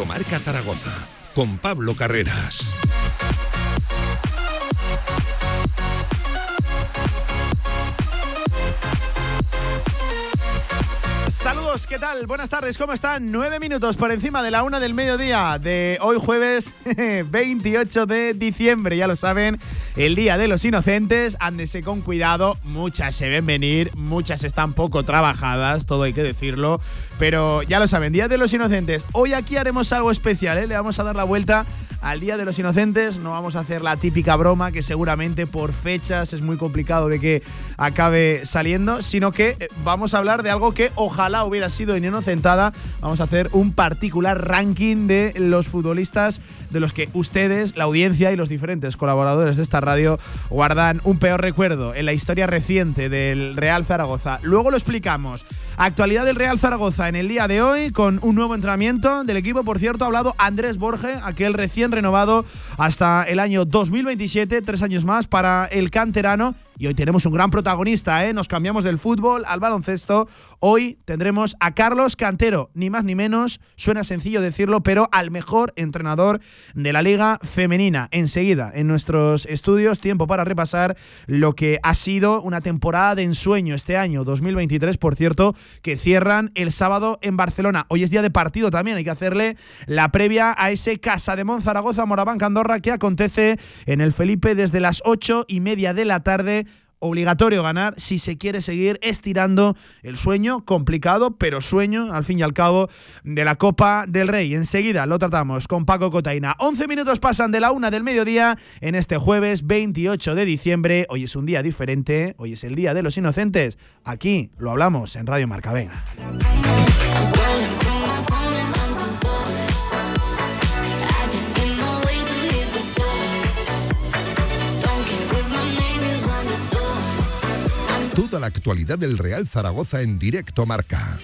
Directo Marca Zaragoza con Pablo Carreras. Buenas tardes, ¿cómo están? Nueve minutos por encima de la una del mediodía de hoy jueves 28 de diciembre, ya lo saben, el Día de los Inocentes. Ándese con cuidado, muchas se ven venir, muchas están poco trabajadas, todo hay que decirlo, pero ya lo saben, Día de los Inocentes. Hoy aquí haremos algo especial, ¿eh? le vamos a dar la vuelta al Día de los Inocentes. No vamos a hacer la típica broma que seguramente por fechas es muy complicado de que acabe saliendo, sino que eh, vamos a hablar de algo que ojalá hubiera sido inocentada. Vamos a hacer un particular ranking de los futbolistas de los que ustedes, la audiencia y los diferentes colaboradores de esta radio guardan un peor recuerdo en la historia reciente del Real Zaragoza. Luego lo explicamos. Actualidad del Real Zaragoza en el día de hoy con un nuevo entrenamiento del equipo. Por cierto, ha hablado Andrés Borge, aquel recién renovado hasta el año 2027, tres años más para el canterano. Y hoy tenemos un gran protagonista, ¿eh? Nos cambiamos del fútbol al baloncesto. Hoy tendremos a Carlos Cantero, ni más ni menos, suena sencillo decirlo, pero al mejor entrenador de la Liga Femenina. Enseguida, en nuestros estudios, tiempo para repasar lo que ha sido una temporada de ensueño este año 2023, por cierto, que cierran el sábado en Barcelona. Hoy es día de partido también, hay que hacerle la previa a ese Casa de Monzaragoza, Moraván, Candorra, que acontece en el Felipe desde las ocho y media de la tarde obligatorio ganar si se quiere seguir estirando el sueño, complicado, pero sueño, al fin y al cabo, de la Copa del Rey. Enseguida lo tratamos con Paco Cotaina. 11 minutos pasan de la una del mediodía en este jueves 28 de diciembre. Hoy es un día diferente, hoy es el Día de los Inocentes. Aquí lo hablamos en Radio Marca. Venga. Toda la actualidad del Real Zaragoza en directo marca.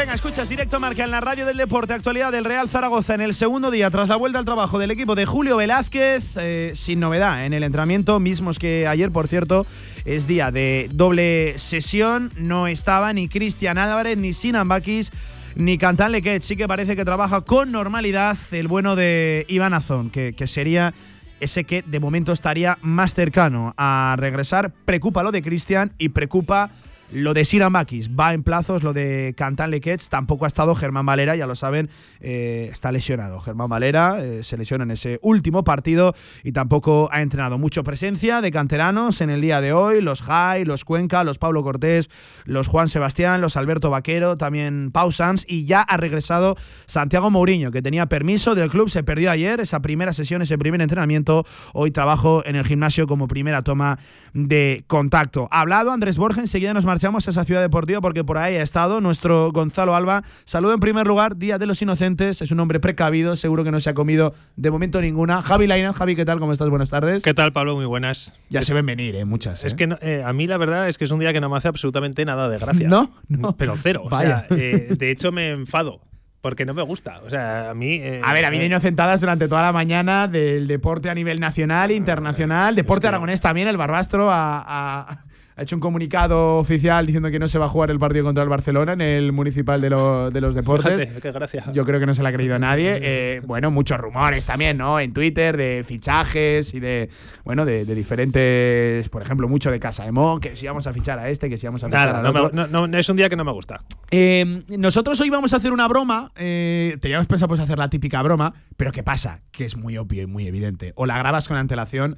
Venga, escuchas directo marca en la radio del deporte, actualidad del Real Zaragoza en el segundo día tras la vuelta al trabajo del equipo de Julio Velázquez, eh, sin novedad en el entrenamiento, mismos que ayer, por cierto, es día de doble sesión, no estaba ni Cristian Álvarez ni Sinan Bakis ni Cantan Lequet, sí que parece que trabaja con normalidad el bueno de Iván Azón, que, sería ese que de momento estaría más cercano a regresar. Preocupa lo de Cristian y preocupa lo de Sinan Bakis. Va en plazos, lo de Cantan Lequets. Tampoco ha estado Germán Valera, ya lo saben, eh, está lesionado. Germán Valera eh, se lesiona en ese último partido y tampoco ha entrenado. Mucho presencia de canteranos en el día de hoy. Los Jai, los Cuenca, los Pablo Cortés, los Juan Sebastián, los Alberto Vaquero, también Pau Sanz. Y ya ha regresado Santiago Mourinho, que tenía permiso del club. Se perdió ayer esa primera sesión, ese primer entrenamiento. Hoy trabajo en el gimnasio como primera toma de contacto. Ha hablado Andrés Borges, enseguida nos marchamos a esa ciudad deportiva porque por ahí ha estado nuestro Gonzalo Alba. Saludo en primer lugar, Día de los Inocentes. Es un hombre precavido, seguro que no se ha comido de momento ninguna. Javi Lainaz, Javi, ¿qué tal? ¿Cómo estás? Buenas tardes. ¿Qué tal, Pablo? Muy buenas. Ya se ven venir, ¿eh? Muchas. Es ¿eh? que no- eh, a mí la verdad es que es un día que no me hace absolutamente nada de gracia. ¿No? No. Pero cero. O Vaya. sea, eh, de hecho, me enfado. Porque no me gusta. O sea, a mí. eh, A ver, ha habido eh, inocentadas durante toda la mañana del deporte a nivel nacional, internacional, deporte que- aragonés también. El Barbastro ha- ha hecho un comunicado oficial diciendo que no se va a jugar el partido contra el Barcelona en el municipal de, lo- de los deportes. Fíjate, qué gracia. Yo creo que no se la ha creído nadie. Eh, bueno, muchos rumores también, ¿no? En Twitter de fichajes y de, bueno, de, de diferentes, por ejemplo, mucho de Casa de Mon, que si vamos a fichar a este, que si vamos a fichar Nada, no, me- no- no, es un día que no me gusta. Eh, nosotros hoy vamos a hacer una broma. eh, teníamos pensado pues hacer la típica broma, pero ¿qué pasa? Que es muy obvio y muy evidente. O la grabas con antelación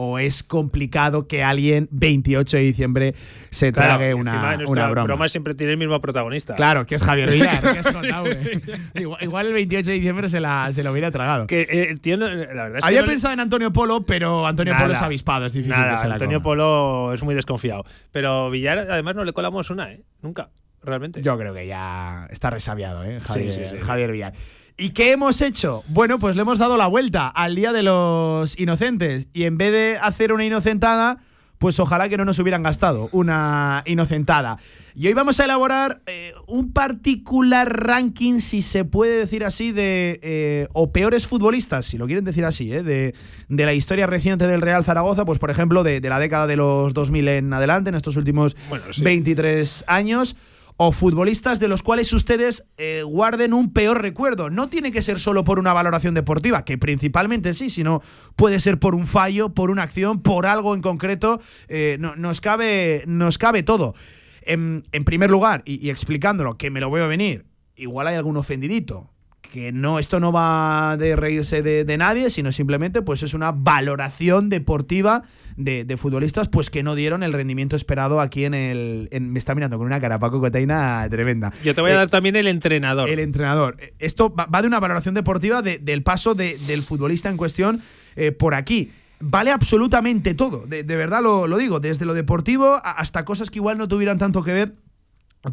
o es complicado que alguien 28 de diciembre se Claro, trague una, una broma. siempre tiene el mismo protagonista. Claro, que es Javier Villar, que es contable. igual, igual el 28 de diciembre se, la, se lo hubiera tragado. Que eh, la verdad es que Había le- pensado en Antonio Polo, pero Antonio Nada. Polo es avispado, es difícil Nada, que se la Antonio coma. Polo es muy desconfiado. Pero Villar, además, no le colamos una, ¿eh? Nunca. Realmente. Yo creo que ya está resabiado, ¿eh? Javier, Sí, sí, sí. Javier Villar. ¿Y qué hemos hecho? Bueno, pues le hemos dado la vuelta al Día de los Inocentes. Y en vez de hacer una inocentada, pues ojalá que no nos hubieran gastado una inocentada. Y hoy vamos a elaborar eh, un particular ranking, si se puede decir así, de eh, o peores futbolistas, si lo quieren decir así, eh, de, de, la historia reciente del Real Zaragoza, pues por ejemplo de, de la década de los 2000 en adelante, en estos últimos bueno, sí. 23 años o futbolistas de los cuales ustedes eh, guarden un peor recuerdo. No tiene que ser solo por una valoración deportiva, que principalmente sí, sino puede ser por un fallo, por una acción, por algo en concreto. Eh, no, nos, cabe, nos cabe todo. En, primer lugar, y, y, explicándolo, que me lo veo venir, igual hay algún ofendidito. Que no, esto no va de reírse de, de nadie, sino simplemente pues es una valoración deportiva de, de, futbolistas pues que no dieron el rendimiento esperado aquí en el. En, me está mirando con una cara Paco Cotaina tremenda. Yo te voy a dar eh, también el entrenador. El entrenador. Esto va, va de una valoración deportiva de, del paso de, del futbolista en cuestión eh, por aquí. Vale absolutamente todo, de, de verdad lo, lo, digo, desde lo deportivo hasta cosas que igual no tuvieran tanto que ver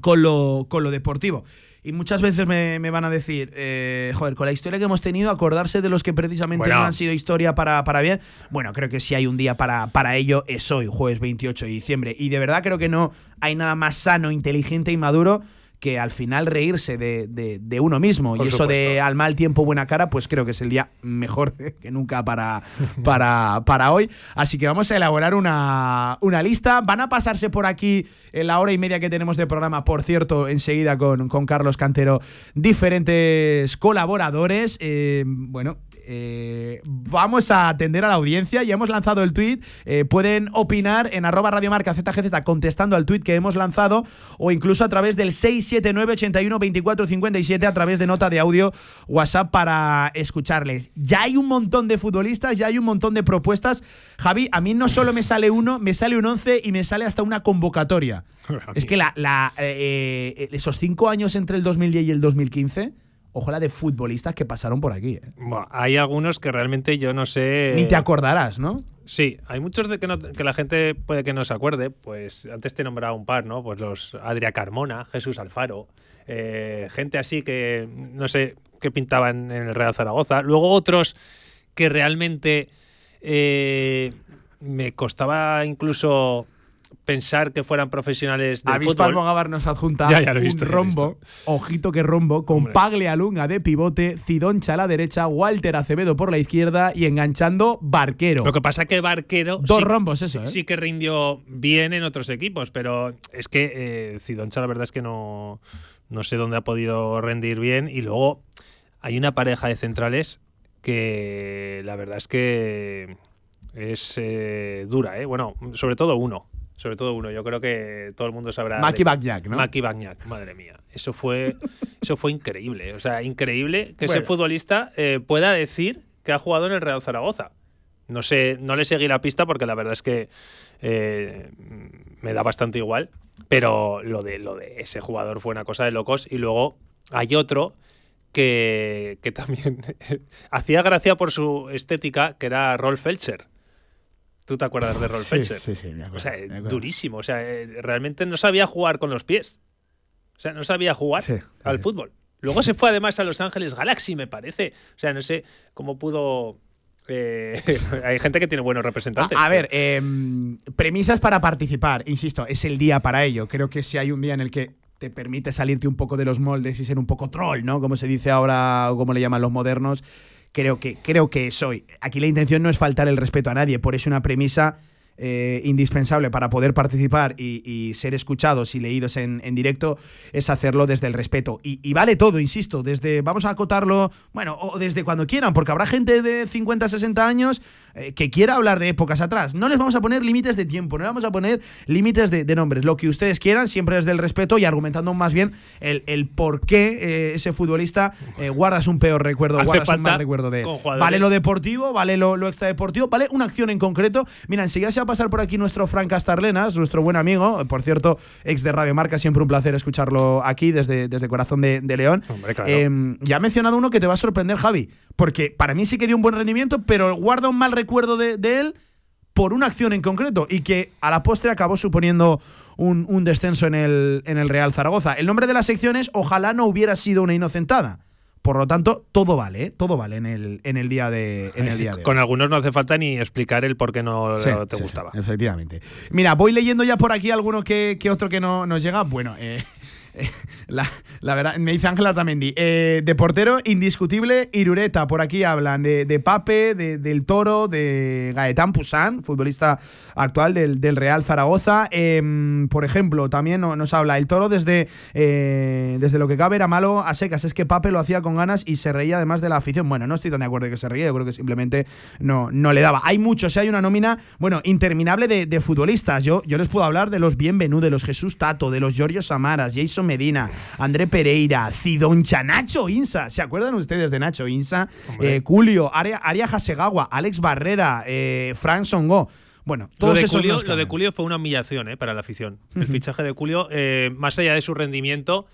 con lo, con lo deportivo. Y muchas veces me, me van a decir, eh, joder, con la historia que hemos tenido, acordarse de los que precisamente bueno. no han sido historia para, para bien. Bueno, creo que si hay un día para, para ello, es hoy, jueves 28 de diciembre. Y de verdad creo que no hay nada más sano, inteligente y maduro que al final reírse de, de, de uno mismo. Por y eso supuesto. de al mal tiempo, buena cara, pues creo que es el día mejor que nunca para, para, para hoy. Así que vamos a elaborar una, una, lista. Van a pasarse por aquí en la hora y media que tenemos de programa, por cierto, enseguida con, con Carlos Cantero, diferentes colaboradores. Eh, bueno, eh, vamos a atender a la audiencia. Ya hemos lanzado el tweet. Eh, pueden opinar en arroba radiomarca ZGZ contestando al tweet que hemos lanzado o incluso a través del 679 81 24 57 a través de nota de audio WhatsApp para escucharles. Ya hay un montón de futbolistas, ya hay un montón de propuestas. Javi, a mí no solo me sale uno, me sale un 11 y me sale hasta una convocatoria. es que la, la eh, esos cinco años entre el 2010 y el 2015 ojalá de futbolistas que pasaron por aquí. ¿eh? Bueno, hay algunos que realmente yo no sé. Ni te acordarás, ¿no? Sí, hay muchos de que, no, que la gente puede que no se acuerde. Pues antes te nombraba un par, ¿no? Pues los Adria Carmona, Jesús Alfaro, eh, gente así que no sé qué pintaban en el Real Zaragoza. Luego otros que realmente eh, me costaba incluso pensar que fueran profesionales del Avispal Mogabar nos adjunta ya, ya lo he visto, un rombo, ojito que rombo, con Hombre. Paglialunga de pivote, Cidoncha a la derecha, Walter Acevedo por la izquierda y enganchando Barquero. Lo que pasa que Barquero dos sí, rombos eso, ¿eh? sí que rindió bien en otros equipos, pero es que eh, Cidoncha la verdad es que no no sé dónde ha podido rendir bien y luego hay una pareja de centrales que la verdad es que es eh, dura, ¿eh? Bueno, sobre todo uno sobre todo uno. Yo creo que todo el mundo sabrá. Maki Bagnac, ¿no? Maki Bagnac, madre mía. Eso fue, eso fue increíble. O sea, increíble que bueno. ese futbolista eh, pueda decir que ha jugado en el Real Zaragoza. No sé, no le seguí la pista porque la verdad es que eh, me da bastante igual. Pero lo de, lo de ese jugador fue una cosa de locos. Y luego hay otro que, que también hacía gracia por su estética, que era Rolf Felcher. ¿Tú te acuerdas de Rolf Felcher? Sí, sí, sí, me acuerdo, O sea, me acuerdo. durísimo. O sea, eh, realmente no sabía jugar con los pies. O sea, no sabía jugar Sí, al sí. fútbol. Luego se fue además a Los Ángeles Galaxy, me parece. O sea, no sé cómo pudo. eh, hay gente que tiene buenos representantes. A, a ver, eh, premisas para participar. Insisto, es el día para ello. Creo que si hay un día en el que te permite salirte un poco de los moldes y ser un poco troll, ¿no? Como se dice ahora o como le llaman los modernos, creo que, creo que soy. Aquí la intención no es faltar el respeto a nadie, por eso una premisa eh, indispensable para poder participar y, y ser escuchados y leídos en, en, directo es hacerlo desde el respeto. Y, y, vale todo, insisto, desde, vamos a acotarlo, bueno, o desde cuando quieran, porque habrá gente de 50, 60 años eh, que quiera hablar de épocas atrás. No les vamos a poner límites de tiempo, no les vamos a poner límites de, de, nombres. Lo que ustedes quieran, siempre desde el respeto y argumentando más bien el, el por qué eh, ese futbolista guardas un peor recuerdo, Hace guardas un mal recuerdo de él. Vale lo deportivo, vale lo, lo extradeportivo, vale una acción en concreto. Mira, enseguida se va a pasar por aquí nuestro Frank Castarlenas, nuestro buen amigo, por cierto, ex de Radio Marca, siempre un placer escucharlo aquí desde, desde Corazón de, de León. Hombre, claro. eh, ya ha mencionado uno que te va a sorprender, Javi, porque para mí sí que dio un buen rendimiento, pero guarda un mal recuerdo de, de él por una acción en concreto y que a la postre acabó suponiendo un, un, descenso en el, en el Real Zaragoza. El nombre de la sección es Ojalá no hubiera sido una inocentada Por lo tanto, todo vale, ¿eh? todo vale en el, en el día de en el día de Con algunos no hace falta ni explicar el por qué no te gustaba. efectivamente. Mira, voy leyendo ya por aquí alguno que, que otro que no nos llega. Bueno, eh, la, verdad, me dice Ángela Tamendi. Eh, de portero, indiscutible, Irureta. Por aquí hablan de, Pape, del Toro, de Gaetán Pusán, futbolista actual del, Real Zaragoza. Em, por ejemplo, también nos habla el Toro desde, eh, desde lo que cabe era malo a secas. Es que Pape lo hacía con ganas y se reía además de la afición. Bueno, no estoy tan de acuerdo de que se reía, yo creo que simplemente no, no le daba. Hay muchos, hay una nómina, bueno, interminable de, futbolistas. Yo, yo les puedo hablar de los Bienvenú, de los Jesús Tato, de los Giorgio Samaras, Jason Medina, André Pereira, Cidoncha, Nacho Insa. ¿Se acuerdan ustedes de Nacho Insa? Eh, Julio, Aria, Aria Hasegawa, Alex Barrera, eh, Frank Songo. Bueno, todo lo de, Culio, lo de Culio fue una humillación eh, para la afición. El fichaje de Culio, más allá de su rendimiento,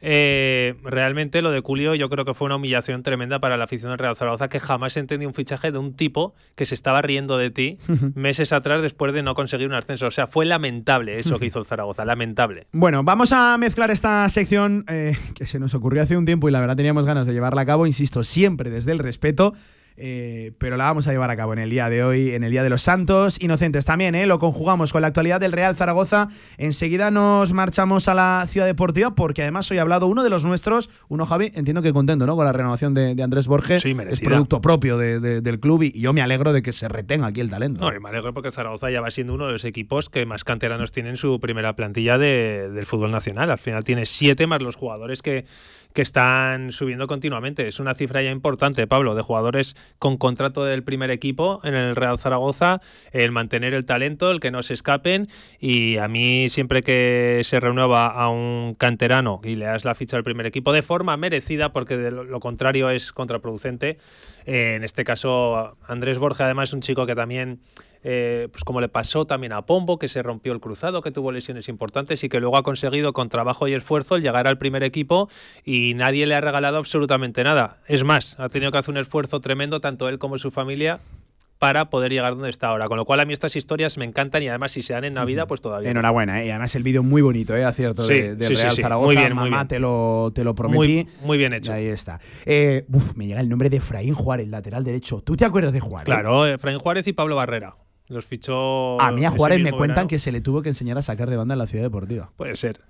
eh, realmente lo de Culio yo creo que fue una humillación tremenda para la afición del Real Zaragoza que jamás entendí un fichaje de un tipo que se estaba riendo de ti meses atrás después de no conseguir un ascenso. O sea, fue lamentable eso que hizo el Zaragoza, lamentable. Bueno, vamos a mezclar esta sección eh, que se nos ocurrió hace un tiempo y la verdad teníamos ganas de llevarla a cabo, insisto, siempre desde el respeto. Eh, pero la vamos a llevar a cabo en el día de hoy, en el Día de los Santos Inocentes también, ¿eh? lo conjugamos con la actualidad del Real Zaragoza. Enseguida nos marchamos a la Ciudad Deportiva porque además hoy ha hablado uno de los nuestros, uno Javi, entiendo que contento ¿no? con la renovación de, Andrés Borges. Sí, es producto propio del club y, yo me alegro de que se retenga aquí el talento. No, me alegro porque Zaragoza ya va siendo uno de los equipos que más canteranos tienen su primera plantilla del fútbol nacional. Al final tiene siete más los jugadores que que están subiendo continuamente. Es una cifra ya importante, Pablo, de jugadores con contrato del primer equipo en el Real Zaragoza, el mantener el talento, el que no se escapen. Y a mí, siempre que se renueva a un canterano y le das la ficha al primer equipo de forma merecida, porque de lo contrario es contraproducente, eh, en este caso, Andrés Borja, además, es un chico que también eh, pues como le pasó también a Pombo, que se rompió el cruzado, que tuvo lesiones importantes y que luego ha conseguido con trabajo y esfuerzo el llegar al primer equipo y nadie le ha regalado absolutamente nada. Es más, ha tenido que hacer un esfuerzo tremendo, tanto él como su familia, para poder llegar donde está ahora. Con lo cual a mí estas historias me encantan y además si se dan en Navidad, pues todavía. Enhorabuena, ¿eh? y además el vídeo muy bonito, ¿eh? Acierto de, Real Zaragoza. Muy bien, Mamá, muy Te, lo, te lo prometí. Muy, bien hecho. Ahí está. Eh, uf, me llega el nombre de Efraín Juárez, lateral derecho. ¿Tú te acuerdas de Juárez? Claro, Efraín Juárez y Pablo Barrera. Los fichó. A mí a Juárez me cuentan que se le tuvo que enseñar a sacar de banda en la ciudad deportiva. Puede ser.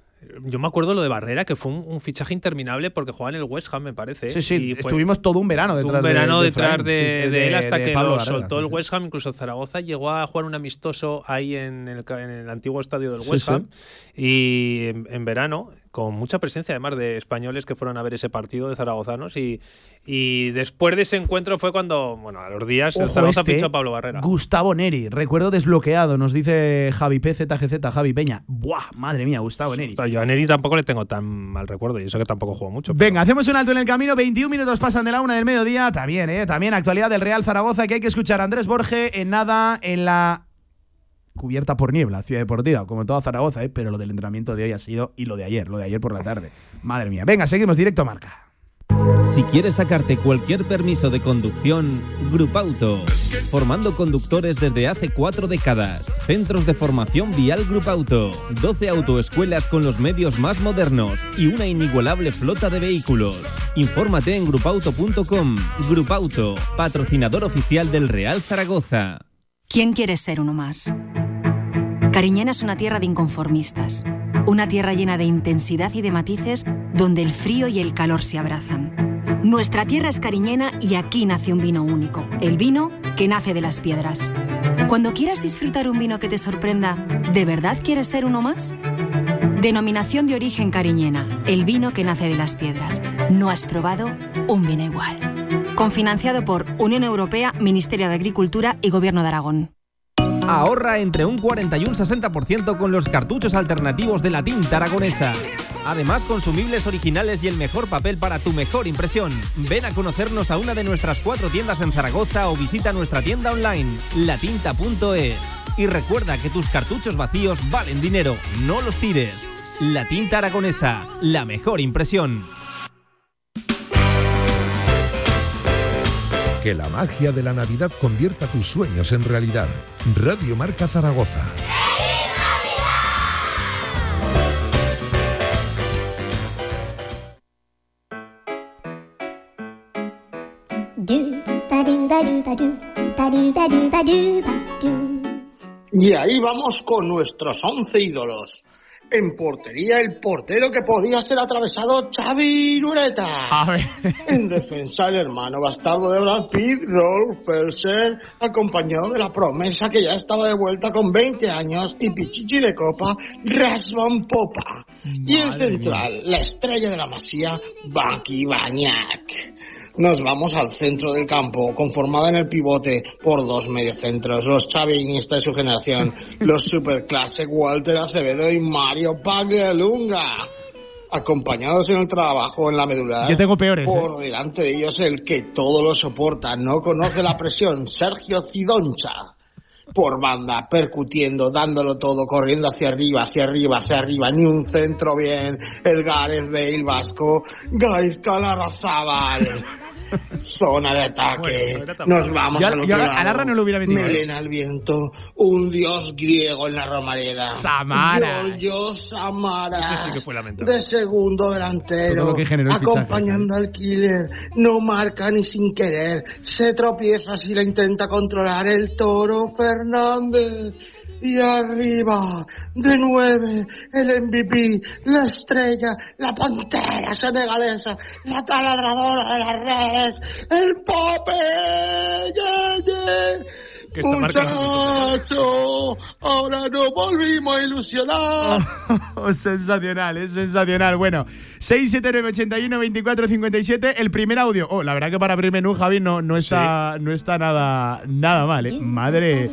Yo me acuerdo lo de Barrera, que fue un, fichaje interminable porque jugaba en el West Ham, me parece. Sí, sí, estuvimos todo un verano detrás un verano detrás de, él hasta que lo soltó el West Ham. Incluso Zaragoza llegó a jugar un amistoso ahí en el, antiguo estadio del West Ham. Y en, verano, con mucha presencia además de españoles que fueron a ver ese partido de zaragozanos y, y después de ese encuentro fue cuando, bueno, a los días el Zaragoza este, fichó a Pablo Barrera. Gustavo Neri, recuerdo desbloqueado, nos dice Javi PZGZ, Javi Peña. Buah, madre mía, Gustavo Neri. yo a Neri tampoco le tengo tan mal recuerdo y eso que tampoco juego mucho. Venga, hacemos un alto en el camino, 21 minutos pasan de la una del mediodía, también, eh, también actualidad del Real Zaragoza que hay que escuchar a Andrés Borge en nada en la cubierta por niebla, Ciudad Deportiva, como toda Zaragoza, ¿eh? pero lo del entrenamiento de hoy ha sido, y lo de ayer, lo de ayer por la tarde. Madre mía. Venga, seguimos directo a marca. Si quieres sacarte cualquier permiso de conducción, Grupauto. Formando conductores desde hace cuatro décadas. Centros de formación vial Grupauto. 12 autoescuelas con los medios más modernos y una inigualable flota de vehículos. Infórmate en grupauto.com. Grupauto, patrocinador oficial del Real Zaragoza. ¿Quién quiere ser uno más? Cariñena es una tierra de inconformistas, una tierra llena de intensidad y de matices donde el frío y el calor se abrazan. Nuestra tierra es cariñena y aquí nace un vino único, el vino que nace de las piedras. Cuando quieras disfrutar un vino que te sorprenda, ¿de verdad quieres ser uno más? Denominación de origen cariñena, el vino que nace de las piedras. No has probado un vino igual. Confinanciado por Unión Europea, Ministerio de Agricultura y Gobierno de Aragón. Ahorra entre un 40 y un 60% con los cartuchos alternativos de la tinta aragonesa. Además, consumibles originales y el mejor papel para tu mejor impresión. Ven a conocernos a una de nuestras cuatro tiendas en Zaragoza o visita nuestra tienda online, latinta.es. Y recuerda que tus cartuchos vacíos valen dinero, no los tires. La tinta aragonesa, la mejor impresión. Que la magia de la Navidad convierta tus sueños en realidad. Radio Marca Zaragoza. Y ahí vamos con nuestros 11 ídolos. En portería, el portero que podía ser atravesado, Xavi Lureta. En defensa, el hermano bastardo de Brad Pitt, Rolf Felser, acompañado de la promesa que ya estaba de vuelta con 20 años y pichichi de copa, Rasvan Popa. y en central, la estrella de la masía, Baki Bañak. Nos vamos al centro del campo, conformado en el pivote por dos mediocentros, los chavinistas de su generación, los superclase Walter Acevedo y Mario Paglialunga. Acompañados en el trabajo en la medular. Yo tengo peores. Por ¿eh? delante de ellos el que todo lo soporta, no conoce la presión, Sergio Cidoncha por banda, percutiendo, dándolo todo, corriendo hacia arriba, hacia arriba, hacia arriba, ni un centro bien, el Gareth Bale vasco, Gaizka Larrazábal. Zona de ataque. Nos vamos al otro lado. no lo hubiera metido. ¿eh? Melena al viento. Un dios griego en la Romareda. Samaras. Giorgio Samaras. Este sí que fue lamentable. De segundo delantero. Todo lo que generó el fichaje. acompañando al killer. No marca ni sin querer. Se tropieza si la intenta controlar el toro Fernández. Y arriba, de nueve, el MVP, la estrella, la pantera senegalesa, la taladradora de las redes, el Pope. Yeah, yeah. Que está marcando Muchacho, ahora nos volvimos a ilusionar. Oh, sensacional, es sensacional. Bueno, 679 81 24 57 el primer audio. Oh, la verdad que para abrir menú, Javi, no, no está, no está nada, nada mal, ¿eh? Madre.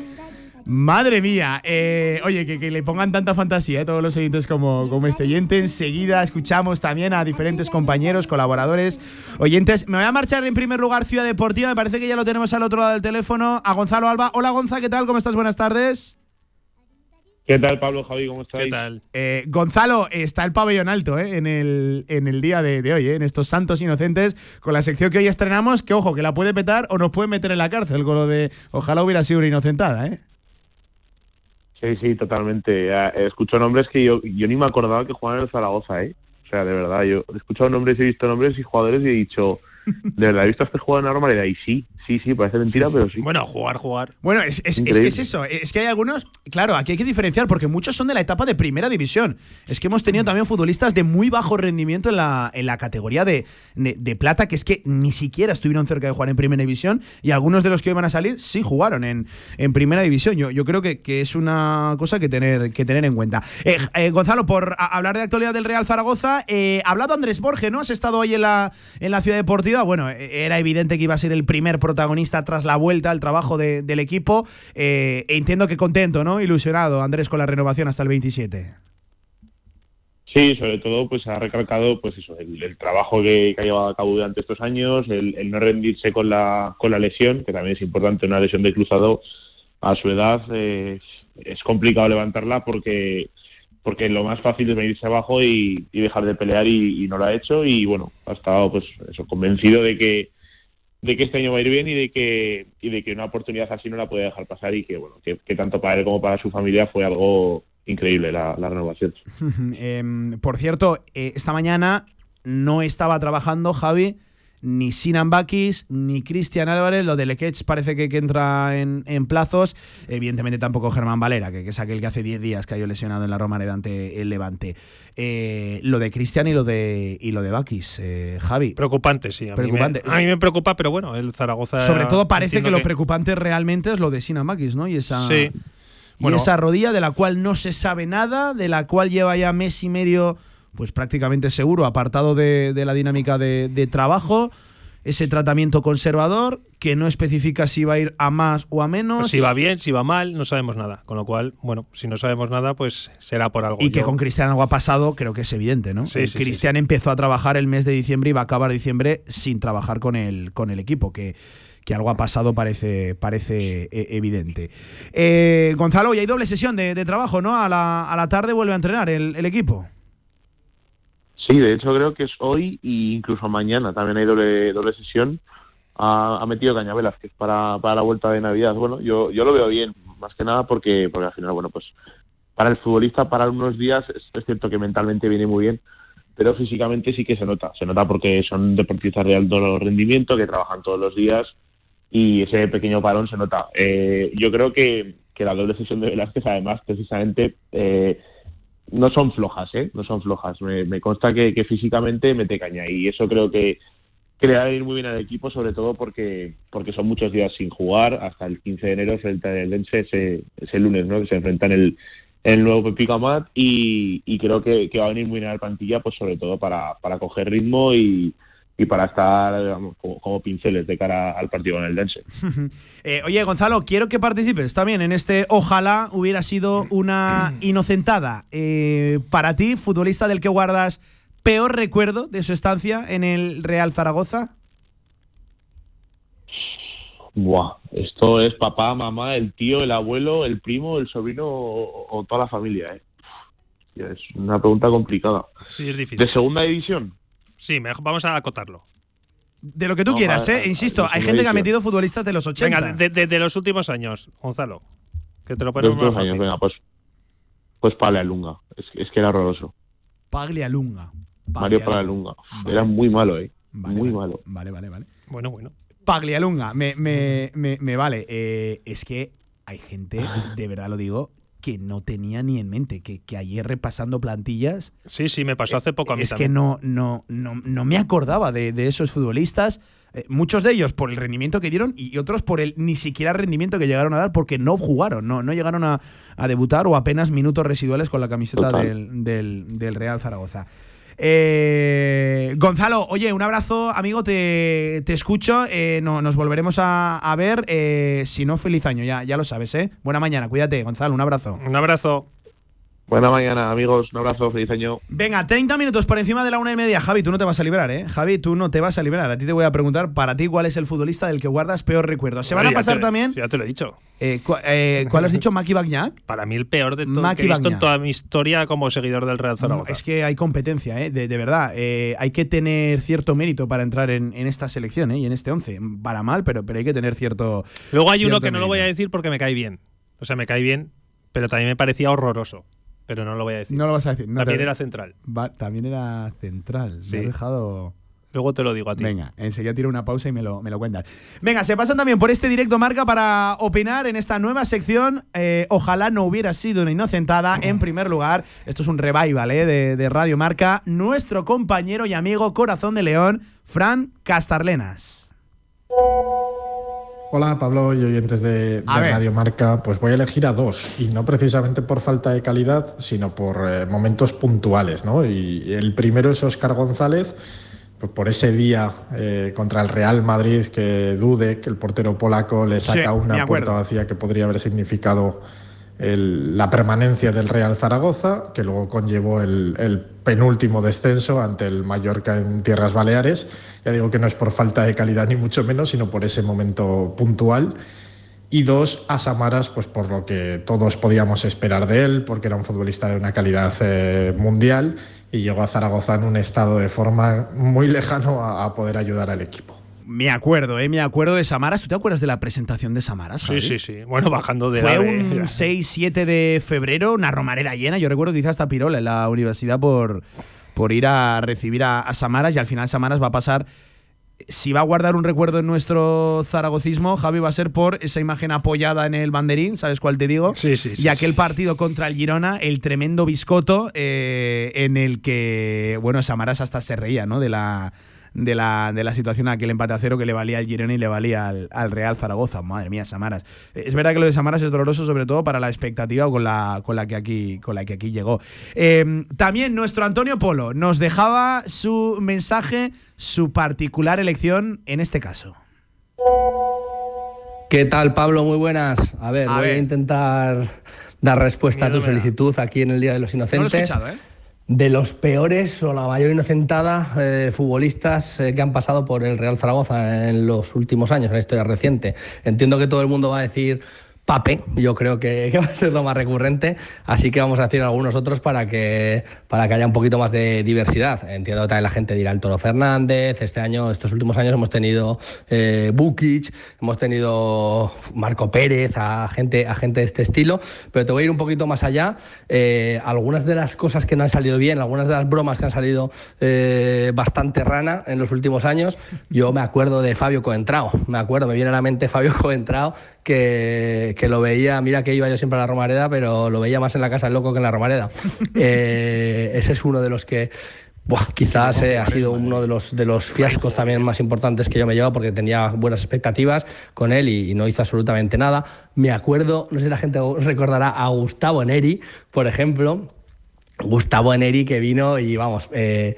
Madre mía, eh, oye, que, que le pongan tanta fantasía a todos los oyentes como, como este oyente. Enseguida escuchamos también a diferentes compañeros, colaboradores, oyentes. Me voy a marchar en primer lugar Ciudad Deportiva, me parece que ya lo tenemos al otro lado del teléfono, a Gonzalo Alba. Hola Gonza, ¿qué tal? ¿Cómo estás? Buenas tardes. ¿Qué tal, Pablo, Javi? ¿Cómo estáis? ¿Qué tal? Eh, Gonzalo, está el pabellón alto eh, en, el, en el día de, de hoy, eh, en estos santos inocentes, con la sección que hoy estrenamos, que ojo, que la puede petar o nos puede meter en la cárcel con lo de ojalá hubiera sido una inocentada, ¿eh? Sí, sí, totalmente. Ya, eh, Escucho nombres que yo, yo ni me acordaba que jugaban en el Zaragoza, ¿eh? O sea, de verdad, yo he escuchado nombres, he visto nombres y jugadores y he dicho, de verdad, he visto a este jugador en la y sí, sí, sí, parece mentira, pero sí. Bueno, jugar, jugar. Bueno, es, es- es que es eso. Es que hay algunos. Claro, aquí hay que diferenciar porque muchos son de la etapa de primera división. Es que hemos tenido también futbolistas de muy bajo rendimiento en la, en la categoría de, de- de plata, que es que ni siquiera estuvieron cerca de jugar en primera división. Y algunos de los que iban a salir sí jugaron en, en primera división. Yo, yo creo que, que es una cosa que tener, que tener en cuenta. Eh, eh, Gonzalo, por a- hablar de actualidad del Real Zaragoza, eh, ha hablado Andrés Borges, ¿no? Has estado hoy en la, en la ciudad deportiva. Bueno, eh, era evidente que iba a ser el primer protagonista tras la vuelta al trabajo de- del equipo. Eh, e entiendo que contento, ¿no? Ilusionado, Andrés, con la renovación hasta el 27. Sí, sobre todo, pues ha recalcado, pues eso, el, trabajo que, ha llevado a cabo durante estos años, el, no rendirse con la, con la lesión, que también es importante, una lesión de cruzado a su edad, es complicado levantarla porque porque lo más fácil es venirse abajo y, y dejar de pelear y, y no lo ha hecho y bueno, ha estado pues eso, convencido de que de que este año va a ir bien y de que y de que una oportunidad así no la puede dejar pasar y que bueno que, tanto para él como para su familia fue algo increíble la, la renovación. Em, por cierto, eh, esta mañana no estaba trabajando Javi ni Sinan Bakis ni Cristian Álvarez. Lo de Lequech parece que, que entra en, en plazos. Evidentemente tampoco Germán Valera, que, que es aquel que hace 10 días cayó lesionado en la Romareda ante el Levante. Eh, lo de Cristian y lo de y lo de Bakis, eh, Javi. Preocupante, sí. A, Preocupante. Mí me, a mí me preocupa, pero bueno, el Zaragoza. Sobre todo parece que lo preocupante realmente es lo de Sinan Bakis, ¿no? Y esa, Sí. y Bueno. esa rodilla de la cual no se sabe nada, de la cual lleva ya mes y medio, pues prácticamente seguro, apartado de, de la dinámica de, de trabajo. Ese tratamiento conservador que no especifica si va a ir a más o a menos. Pues Si va bien, si va mal, no sabemos nada. Con lo cual, bueno, si no sabemos nada, pues será por algo. y que con Cristian algo ha pasado, creo que es evidente, ¿no? Sí, Eh, sí, Cristian empezó a trabajar el mes de diciembre y va a acabar diciembre sin trabajar con el, con el equipo, que, que algo ha pasado parece, parece eh, evidente. Eh, Gonzalo, hoy hay doble sesión de, de trabajo, ¿no? A la, a la tarde vuelve a entrenar el, el equipo. Sí, de hecho creo que es hoy e incluso mañana también hay doble, doble sesión. Ha, ha metido Cañavelas, que es para, para la vuelta de Navidad. Bueno, yo, yo lo veo bien, más que nada porque, porque al final, bueno, pues para el futbolista, para unos días, es, cierto que mentalmente viene muy bien, pero físicamente sí que se nota. Se nota porque son deportistas de alto rendimiento, que trabajan todos los días y ese pequeño parón se nota. Eh, yo creo que, la doble sesión de Velázquez, además, precisamente, eh, no son flojas, ¿eh? No son flojas. Me, consta que, físicamente mete caña y eso creo que, que va a ir muy bien al equipo, sobre todo porque porque son muchos días sin jugar. Hasta el 15 de enero frente al Dense ese, ese lunes, ¿no? Que se enfrentan el, el nuevo Pepico Amat y, y creo que, que, va a venir muy bien a la plantilla, pues sobre todo para, para coger ritmo y, y para estar como, pinceles de cara al partido en el Dense. Eh, oye, Gonzalo, quiero que participes también en este Ojalá hubiera sido una inocentada. Eh, para ti, futbolista del que guardas peor recuerdo de su estancia en el Real Zaragoza. Buah, esto es papá, mamá, el tío, el abuelo, el primo, el sobrino o, toda la familia, ¿eh? Es una pregunta complicada. Sí, es difícil. ¿De segunda división? Sí, vamos a acotarlo. De lo que tú quieras, ¿eh? Insisto, hay gente que ha metido futbolistas de los 80. Venga, de, de, los últimos años, Gonzalo. Que te lo ponemos más fácil. Años, venga, pues, pues Paglialunga. Es, es que era horroroso. Paglialunga. Mario Paglialunga. Era muy malo, ¿eh? muy malo. Vale, vale, vale. Bueno, bueno. Paglialunga. Me, me, me, me vale. Eh, es que hay gente, de verdad lo digo, que no tenía ni en mente, que, que ayer repasando plantillas... Sí, sí, me pasó hace poco a mí Es que no, no, no, no me acordaba de, esos futbolistas, eh, muchos de ellos por el rendimiento que dieron y otros por el ni siquiera rendimiento que llegaron a dar porque no jugaron, no, no llegaron a, debutar o apenas minutos residuales con la camiseta del, del Real Zaragoza. Eh, Gonzalo, oye, un abrazo, amigo, te, escucho. Eh, no, nos volveremos a, ver. Eh, si no, feliz año, ya, ya lo sabes, ¿eh? Buena mañana, cuídate, Gonzalo, un abrazo. Un abrazo. Buena mañana, amigos. Un abrazo, feliz año. Venga, 30 minutos por encima de la una y media. Javi, tú no te vas a librar, ¿eh? Javi, tú no te vas a librar. A ti te voy a preguntar, para ti, ¿cuál es el futbolista del que guardas peor recuerdo? Se van a pasar también. Ya te lo he dicho. Eh, eh, ¿Cuál has dicho, Maki Bagnac? Para mí, el peor de todo que he visto en toda mi historia como seguidor del Real Zaragoza. es que hay competencia, ¿eh? De, verdad. Eh, hay que tener cierto mérito para entrar en, esta selección, ¿eh? Y en este 11. Para mal, pero, pero hay que tener cierto. Luego hay uno que no lo voy a decir porque me cae bien. O sea, me cae bien, pero también me parecía horroroso. Pero no lo voy a decir. No lo vas a decir. también era central. también era central. Me he dejado. Luego te lo digo a ti. Venga, enseguida tiro una pausa y me lo, me lo cuentas. Venga, se pasan también por este directo marca para opinar en esta nueva sección. Eh, ojalá no hubiera sido una inocentada. En primer lugar, esto es un revival eh, de, de Radio Marca. Nuestro compañero y amigo Corazón de León, Fran Castarlenas. Hola Pablo y oyentes de, Radio Marca, pues voy a elegir a dos y no precisamente por falta de calidad, sino por eh, momentos puntuales, ¿no? Y el primero es Óscar González, pues por ese día eh, contra el Real Madrid que dude que el portero polaco le saca una puerta vacía que podría haber significado la permanencia del Real Zaragoza, que luego conllevó el, penúltimo descenso ante el Mallorca en Tierras Baleares. Ya digo que no es por falta de calidad ni mucho menos, sino por ese momento puntual. Y dos, a Samaras, pues por lo que todos podíamos esperar de él, porque era un futbolista de una calidad eh, mundial y llegó a Zaragoza en un estado de forma muy lejano a poder ayudar al equipo. Me acuerdo, ¿eh? Me acuerdo de Samaras. ¿Tú te acuerdas de la presentación de Samaras? Sí, sí, sí. Bueno, bajando de Fue un 6-7 de febrero, una romareda llena. Yo recuerdo que hice hasta Pirola en la universidad por, por ir a recibir a, Samaras y al final Samaras va a pasar si va a guardar un recuerdo en nuestro zaragocismo, Javi va a ser por esa imagen apoyada en el banderín, ¿sabes cuál te digo? Sí, sí, sí. Y aquel partido contra el Girona, el tremendo biscoto eh, en el que, bueno, Samaras hasta se reía, ¿no? De la de la, de la situación aquel empate a cero que le valía al Girona y le valía al, Real Zaragoza. Madre mía, Samaras. Es verdad que lo de Samaras es doloroso, sobre todo para la expectativa con la, con la, que, aquí, con la que aquí llegó. Em, también nuestro Antonio Polo nos dejaba su mensaje, su particular elección en este caso. ¿Qué tal, Pablo? Muy buenas. A ver, voy a intentar dar respuesta a tu solicitud aquí en el Día de los Inocentes. No lo he ¿eh? De los peores o la mayor inocentada eh, futbolistas eh, que han pasado por el Real Zaragoza en los últimos años, en la historia reciente. Entiendo que todo el mundo va a decir Pape, yo creo que, va a ser lo más recurrente, así que vamos a decir algunos otros para que, para que haya un poquito más de diversidad. Entiendo que también la gente dirá el Toro Fernández, este año, estos últimos años hemos tenido eh, Bukic, hemos tenido Marco Pérez, a gente, a gente de este estilo, pero te voy a ir un poquito más allá. Eh, algunas de las cosas que no han salido bien, algunas de las bromas que han salido eh, bastante rana en los últimos años, yo me acuerdo de Fabio Coentrao, me acuerdo, me viene a la mente Fabio Coentrao, que, lo veía, mira que iba yo siempre a la Romareda, pero lo veía más en la casa del loco que en la Romareda. Eh, ese es uno de los que quizás eh, ha sido uno de los, de los fiascos también más importantes que yo me he llevado porque tenía buenas expectativas con él y, no hizo absolutamente nada. Me acuerdo, no sé si la gente recordará a Gustavo Neri, por ejemplo. Gustavo Neri que vino y vamos, eh,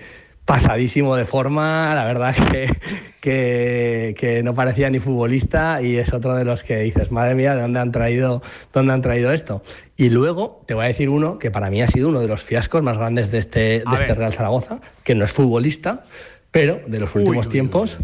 pasadísimo de forma, la verdad que, que, que, no parecía ni futbolista y es otro de los que dices, madre mía, ¿de dónde han traído, dónde han traído esto? Y luego te voy a decir uno que para mí ha sido uno de los fiascos más grandes de este, de este Real Zaragoza, que no es futbolista, pero de los últimos tiempos.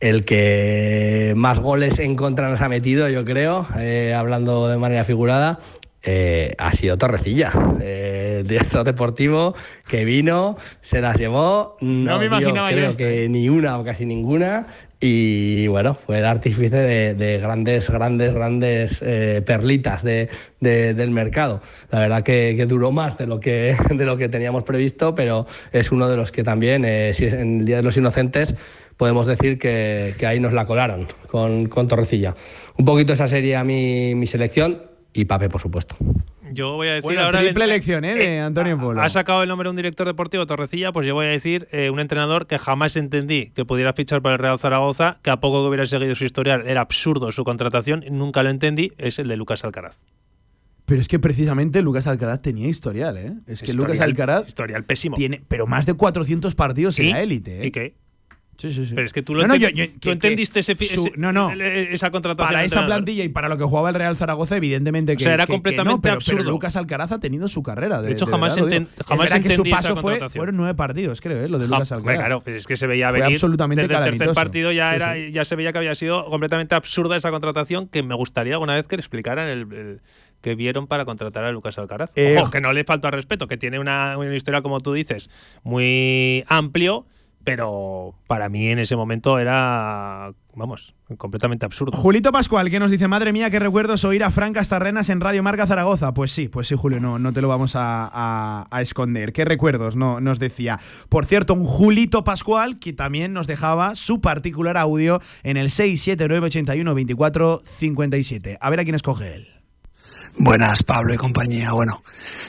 el que más goles en contra nos ha metido, yo creo, eh, hablando de manera figurada, eh, ha sido Torrecilla, eh, director deportivo que vino, se las llevó, no, me imaginaba creo que ni una o casi ninguna, y bueno, fue el artífice de, grandes, grandes, grandes eh, perlitas de, del mercado. La verdad que, duró más de lo que, de lo que teníamos previsto, pero es uno de los que también, si en el Día de los Inocentes, podemos decir que, ahí nos la colaron con, con Torrecilla. Un poquito esa sería mi, mi selección y Pape, por supuesto. Yo voy a decir bueno, ahora. Triple elección, ¿eh? De Antonio Polo. Ha sacado el nombre de un director deportivo, Torrecilla, pues yo voy a decir eh, un entrenador que jamás entendí que pudiera fichar para el Real Zaragoza, que a poco que hubiera seguido su historial era absurdo su contratación, nunca lo entendí, es el de Lucas Alcaraz. Pero es que precisamente Lucas Alcaraz tenía historial, ¿eh? Es que Lucas Alcaraz. Historial pésimo. Tiene, pero más de 400 partidos en la élite, ¿eh? ¿Y qué? Sí, sí, sí. Pero es que tú, lo no, entendiste ese, no, no. esa contratación. Para esa plantilla y para lo que jugaba el Real Zaragoza, evidentemente que. O sea, era completamente absurdo. Lucas Alcaraz ha tenido su carrera. De, de hecho, jamás, enten, jamás que su paso fue, fueron nueve partidos, creo, ¿eh? lo de Lucas Alcaraz. claro, pero es que se veía venir. absolutamente Desde el tercer partido ya, era, ya se veía que había sido completamente absurda esa contratación que me gustaría alguna vez que le explicaran el, que vieron para contratar a Lucas Alcaraz. Eh, Ojo, que no le falta respeto, que tiene una, una historia, como tú dices, muy amplio pero para mí en ese momento era, vamos, completamente absurdo. Julito Pascual, que nos dice, madre mía, qué recuerdos oír a Frank Castarrenas en Radio Marca Zaragoza. Pues sí, pues sí, Julio, no, no te lo vamos a, esconder. Qué recuerdos, no, nos decía. Por cierto, un Julito Pascual que también nos dejaba su particular audio en el 67981 24 A ver a quién escoge él. Buenas, Pablo y compañía. Bueno,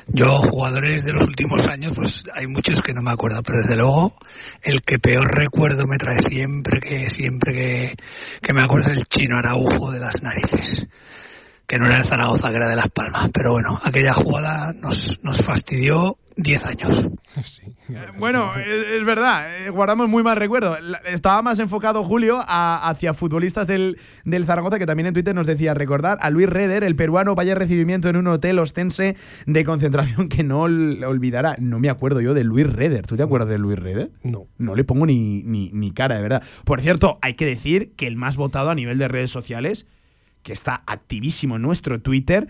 yo jugadores de los últimos años, pues hay muchos que no me acuerdo, pero desde luego el que peor recuerdo me trae siempre que siempre que, que me acuerdo del chino Araujo de las narices, que no era el Zaragoza, que era de Las Palmas. Pero bueno, aquella jugada nos, nos fastidió 10 años. bueno, es, verdad, eh, guardamos muy mal recuerdo. Estaba más enfocado Julio hacia futbolistas del, del, Zaragoza, que también en Twitter nos decía recordar a Luis Reder, el peruano, vaya recibimiento en un hotel ostense de concentración que no olvidará. No me acuerdo yo de Luis Reder. ¿Tú te acuerdas de Luis Reder? No. No le pongo ni, ni, ni cara, de verdad. Por cierto, hay que decir que el más votado a nivel de redes sociales, que está activísimo en nuestro Twitter,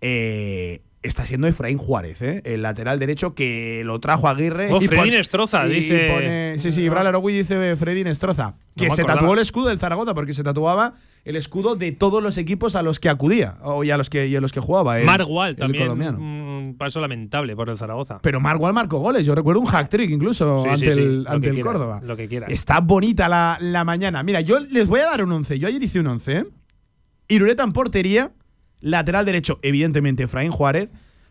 eh, está siendo Efraín Juárez, ¿eh? el lateral derecho que lo trajo Aguirre. Oh, Freddy Nestroza, dice. sí, sí, Bral dice Freddy Nestroza. Que se tatuó el escudo del Zaragoza, porque se tatuaba el escudo de todos los equipos a los que acudía o y a los que, los que jugaba. Margual también. Un paso lamentable por el Zaragoza. Pero Margual marcó goles. Yo recuerdo un hack trick incluso ante, el, ante el Córdoba. Lo que quiera. Está bonita la, la, mañana. Mira, yo les voy a dar un 11. Yo ayer hice un 11. ¿eh? Irureta en portería. Lateral derecho, evidentemente, Efraín Juárez.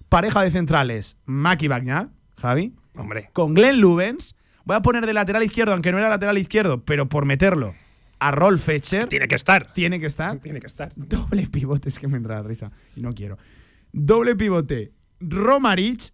Pareja de centrales, Maki Bagnac, Javi. Hombre. Con Glenn Lubens. Voy a poner de lateral izquierdo, aunque no era lateral izquierdo, pero por meterlo, a Rolf Fetcher. Tiene que estar. Tiene que estar. Tiene que estar. Doble pivote, es que me entra la risa. Y no quiero. Doble pivote, Romarich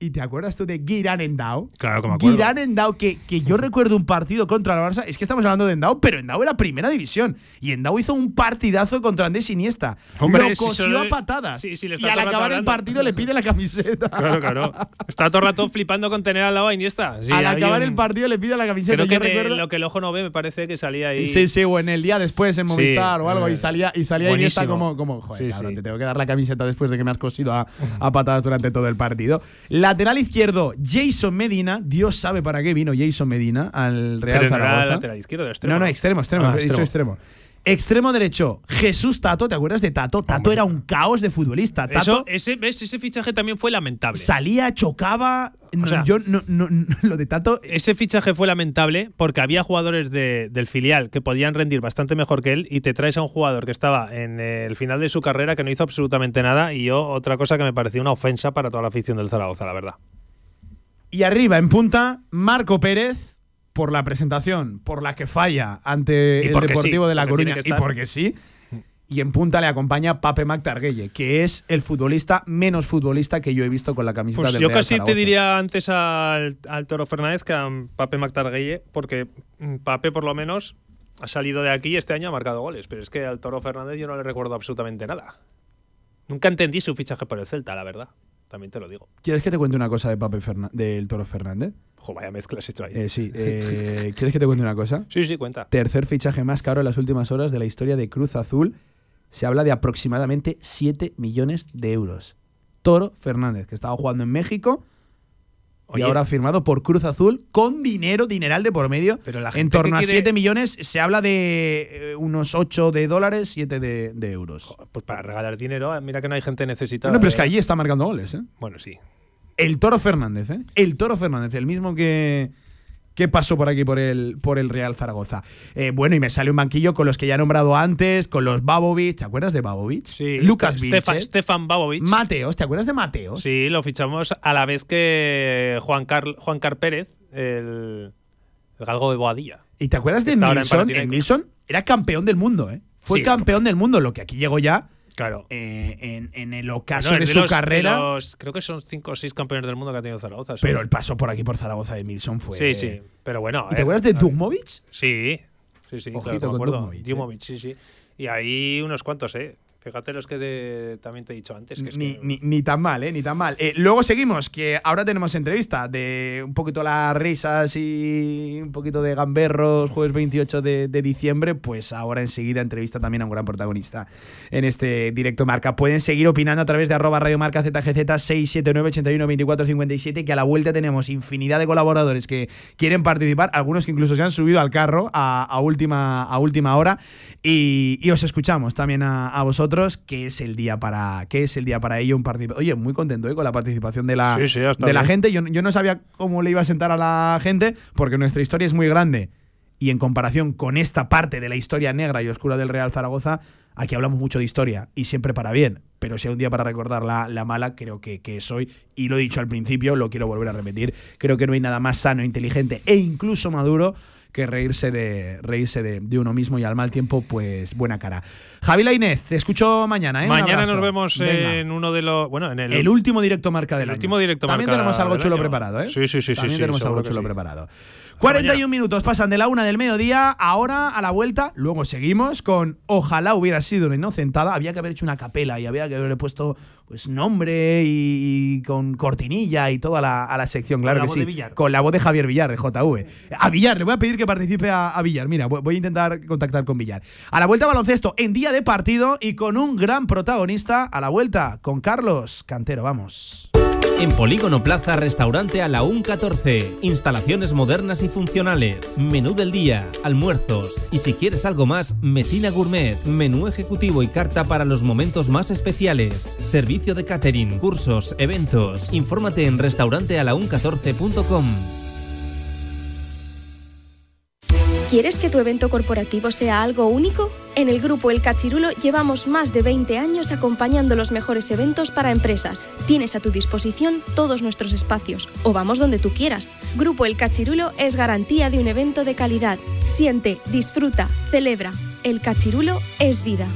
¿Y te acuerdas tú de Girán Endao? Claro, como acuerdo. Girán Endao, que, que yo recuerdo un partido contra el Barça. Es que estamos hablando de Endao, pero Endao era primera división. Y Endao hizo un partidazo contra Andrés Iniesta. Hombre, Lo si cosió solo- a patadas. Sí, sí, le y está al el rato acabar el partido le pide la camiseta. Claro, claro. Está todo el rato flipando con tener al lado a Iniesta. Sí, al acabar un- el partido le pide la camiseta. Creo que Yo recuerdo- lo que el ojo no ve me parece que salía ahí. Sí, sí, o en el día después en Movistar o algo, eh, y salía, y salía Iniesta como, como joder, cabrón, te tengo que dar la camiseta después de que me has cosido a, a patadas durante todo el partido. Lateral izquierdo, Jason Medina, Dios sabe para qué vino Jason Medina al Real Pero no era Zaragoza. lateral izquierdo, extremo. no, no, extremo, extremo, Ah, he dicho extremo. Extremo derecho, Jesús Tato, ¿te acuerdas de Tato? Tato era un caos de futbolista. Tato Eso, ese, ¿ves? ese fichaje también fue lamentable. salía, chocaba. no, sea- yo no, no- no- lo de Tato Ese fichaje fue lamentable porque había jugadores de- del filial que podían rendir bastante mejor que él y te traes a un jugador que estaba en el final de su carrera que no hizo absolutamente nada y yo otra cosa que me pareció una ofensa para toda la afición del Zaragoza, la verdad. Y arriba, en punta, Marco Pérez, por la presentación, por la que falla ante el Deportivo sí, de La Coruña, y porque sí. Y en punta le acompaña Pape Mactarguelle, que es el futbolista menos futbolista que yo he visto con la camiseta Pues del yo Real casi te diría antes al, al Toro Fernández que a Pape Mactarguelle, porque mm, Pape por lo menos ha salido de aquí y este año ha marcado goles, pero es que al Toro Fernández yo no le recuerdo absolutamente nada. Nunca entendí su fichaje por el Celta, la verdad. También te lo digo. ¿Quieres que te cuente una cosa de Pape Ferna- del Toro Fernández? Ojo, vaya mezcla has hecho ahí. Eh, sí. eh, ¿Quieres que te cuente una cosa? Sí, sí, cuenta. Tercer fichaje más caro en las últimas horas de la historia de Cruz Azul. Se habla de aproximadamente 7 millones de euros. Toro Fernández, que estaba jugando en México Oye. y ahora firmado por Cruz Azul con dinero, dineral de por medio. Pero la en torno a quiere- 7 millones, se habla de eh, unos 8 de dólares, 7 de, de euros. Pues para regalar dinero, eh, mira que no hay gente necesitada. Bueno, pero es que eh. allí está marcando goles, ¿eh? Bueno, sí. El Toro Fernández, ¿eh? El Toro Fernández, el mismo que, que pasó por aquí por el, por el Real Zaragoza. Eh, bueno, y me sale un banquillo con los que ya he nombrado antes, con los Babovic. ¿Te acuerdas de Babovic? Sí, Lucas. Stefan, Stefan Babovic. Mateos, ¿te acuerdas de Mateos? Sí, lo fichamos a la vez que Juan Car, Juan Car Pérez, el, el galgo de Boadilla. ¿Y te acuerdas de ahora en era campeón del mundo, ¿eh? Fue Sí, campeón del mundo, lo que aquí llegó ya Claro. eh, en, en el ocaso de su los- carrera. los- creo que son cinco o seis campeones del mundo que ha tenido Zaragoza. pero el paso por aquí por Zaragoza de Nilsson fue. Sí, sí. Pero bueno. ¿Y te acuerdas de Dugmovic? Sí. Sí, sí, Ojito claro, me acuerdo. Dugmovic, ¿eh? Sí, sí. Y ahí unos cuantos, ¿eh? Fíjate los que te- también te he dicho antes. Que es Ni, que- ni- ni tan mal, ¿eh? Ni tan mal. Eh, luego seguimos, que ahora tenemos entrevista de un poquito las risas y un poquito de gamberros, jueves 28 de, de diciembre. Pues ahora enseguida entrevista también a un gran protagonista en este directo marca. Pueden seguir opinando a través de arroba Radio Marca ZGZ 679 81 24 57, que a la vuelta tenemos infinidad de colaboradores que quieren participar, algunos que incluso se han subido al carro a, a última, a última hora. Y, y os escuchamos también a, a vosotros, que es el día para, que es el día para ello. Un Oye, muy contento ¿eh? con la participación de la, Sí, sí, de la gente. Yo, yo no sabía cómo le iba a sentar a la gente, porque nuestra historia es muy grande. Y en comparación con esta parte de la historia negra y oscura del Real Zaragoza, aquí hablamos mucho de historia y siempre para bien. Pero si hay un día para recordar la, la mala, creo que, que es hoy. Y lo he dicho al principio, lo quiero volver a repetir. Creo que no hay nada más sano, inteligente e incluso maduro que reírse de reírse de, de uno mismo y al mal tiempo, pues buena cara. Javi Lainez, te escucho mañana. ¿eh? Mañana nos vemos Venga. en uno de los. Bueno, en el. El último directo marca del el año. último directo También marca tenemos algo chulo año. preparado, ¿eh? Sí, sí, sí, También sí, tenemos algo chulo sí. preparado. 41 mañana. minutos pasan de la una del mediodía. Ahora a la vuelta, luego seguimos con Ojalá hubiera sido una inocentada. Había que haber hecho una capela y había que haberle puesto pues nombre y, y con cortinilla y toda la, a la sección, claro la que voz sí. Con la voz de Javier Villar, de JV. A Villar, le voy a pedir que participe a, a Villar. Mira, voy a intentar contactar con Villar. A la vuelta baloncesto en día de partido y con un gran protagonista. A la vuelta con Carlos Cantero. Vamos. En Polígono Plaza, restaurante a la UN 14. Instalaciones modernas y funcionales. Menú del día, almuerzos. Y si quieres algo más, Mesina Gourmet. Menú ejecutivo y carta para los momentos más especiales. Servicio de catering, cursos, eventos. Infórmate en restaurantealaun14.com. ¿Quieres que tu evento corporativo sea algo único? En el grupo El Cachirulo llevamos más de 20 años acompañando los mejores eventos para empresas. Tienes a tu disposición todos nuestros espacios o vamos donde tú quieras. Grupo El Cachirulo es garantía de un evento de calidad. Siente, disfruta, celebra. El Cachirulo es vida.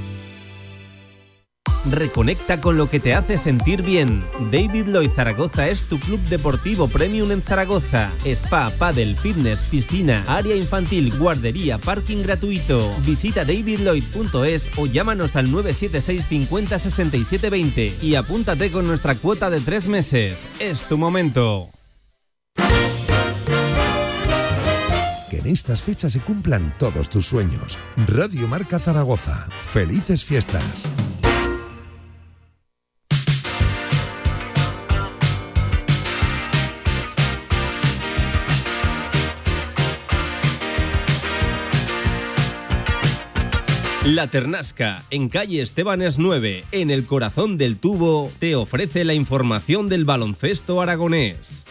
Reconecta con lo que te hace sentir bien. David Lloyd Zaragoza es tu club deportivo premium en Zaragoza. Spa, paddle, fitness, piscina, área infantil, guardería, parking gratuito. Visita davidlloyd.es o llámanos al 976 50 67 20 y apúntate con nuestra cuota de tres meses. Es tu momento. Que en estas fechas se cumplan todos tus sueños. Radio Marca Zaragoza. Felices fiestas. La Ternasca, en calle Estebanes 9, en el corazón del tubo, te ofrece la información del baloncesto aragonés.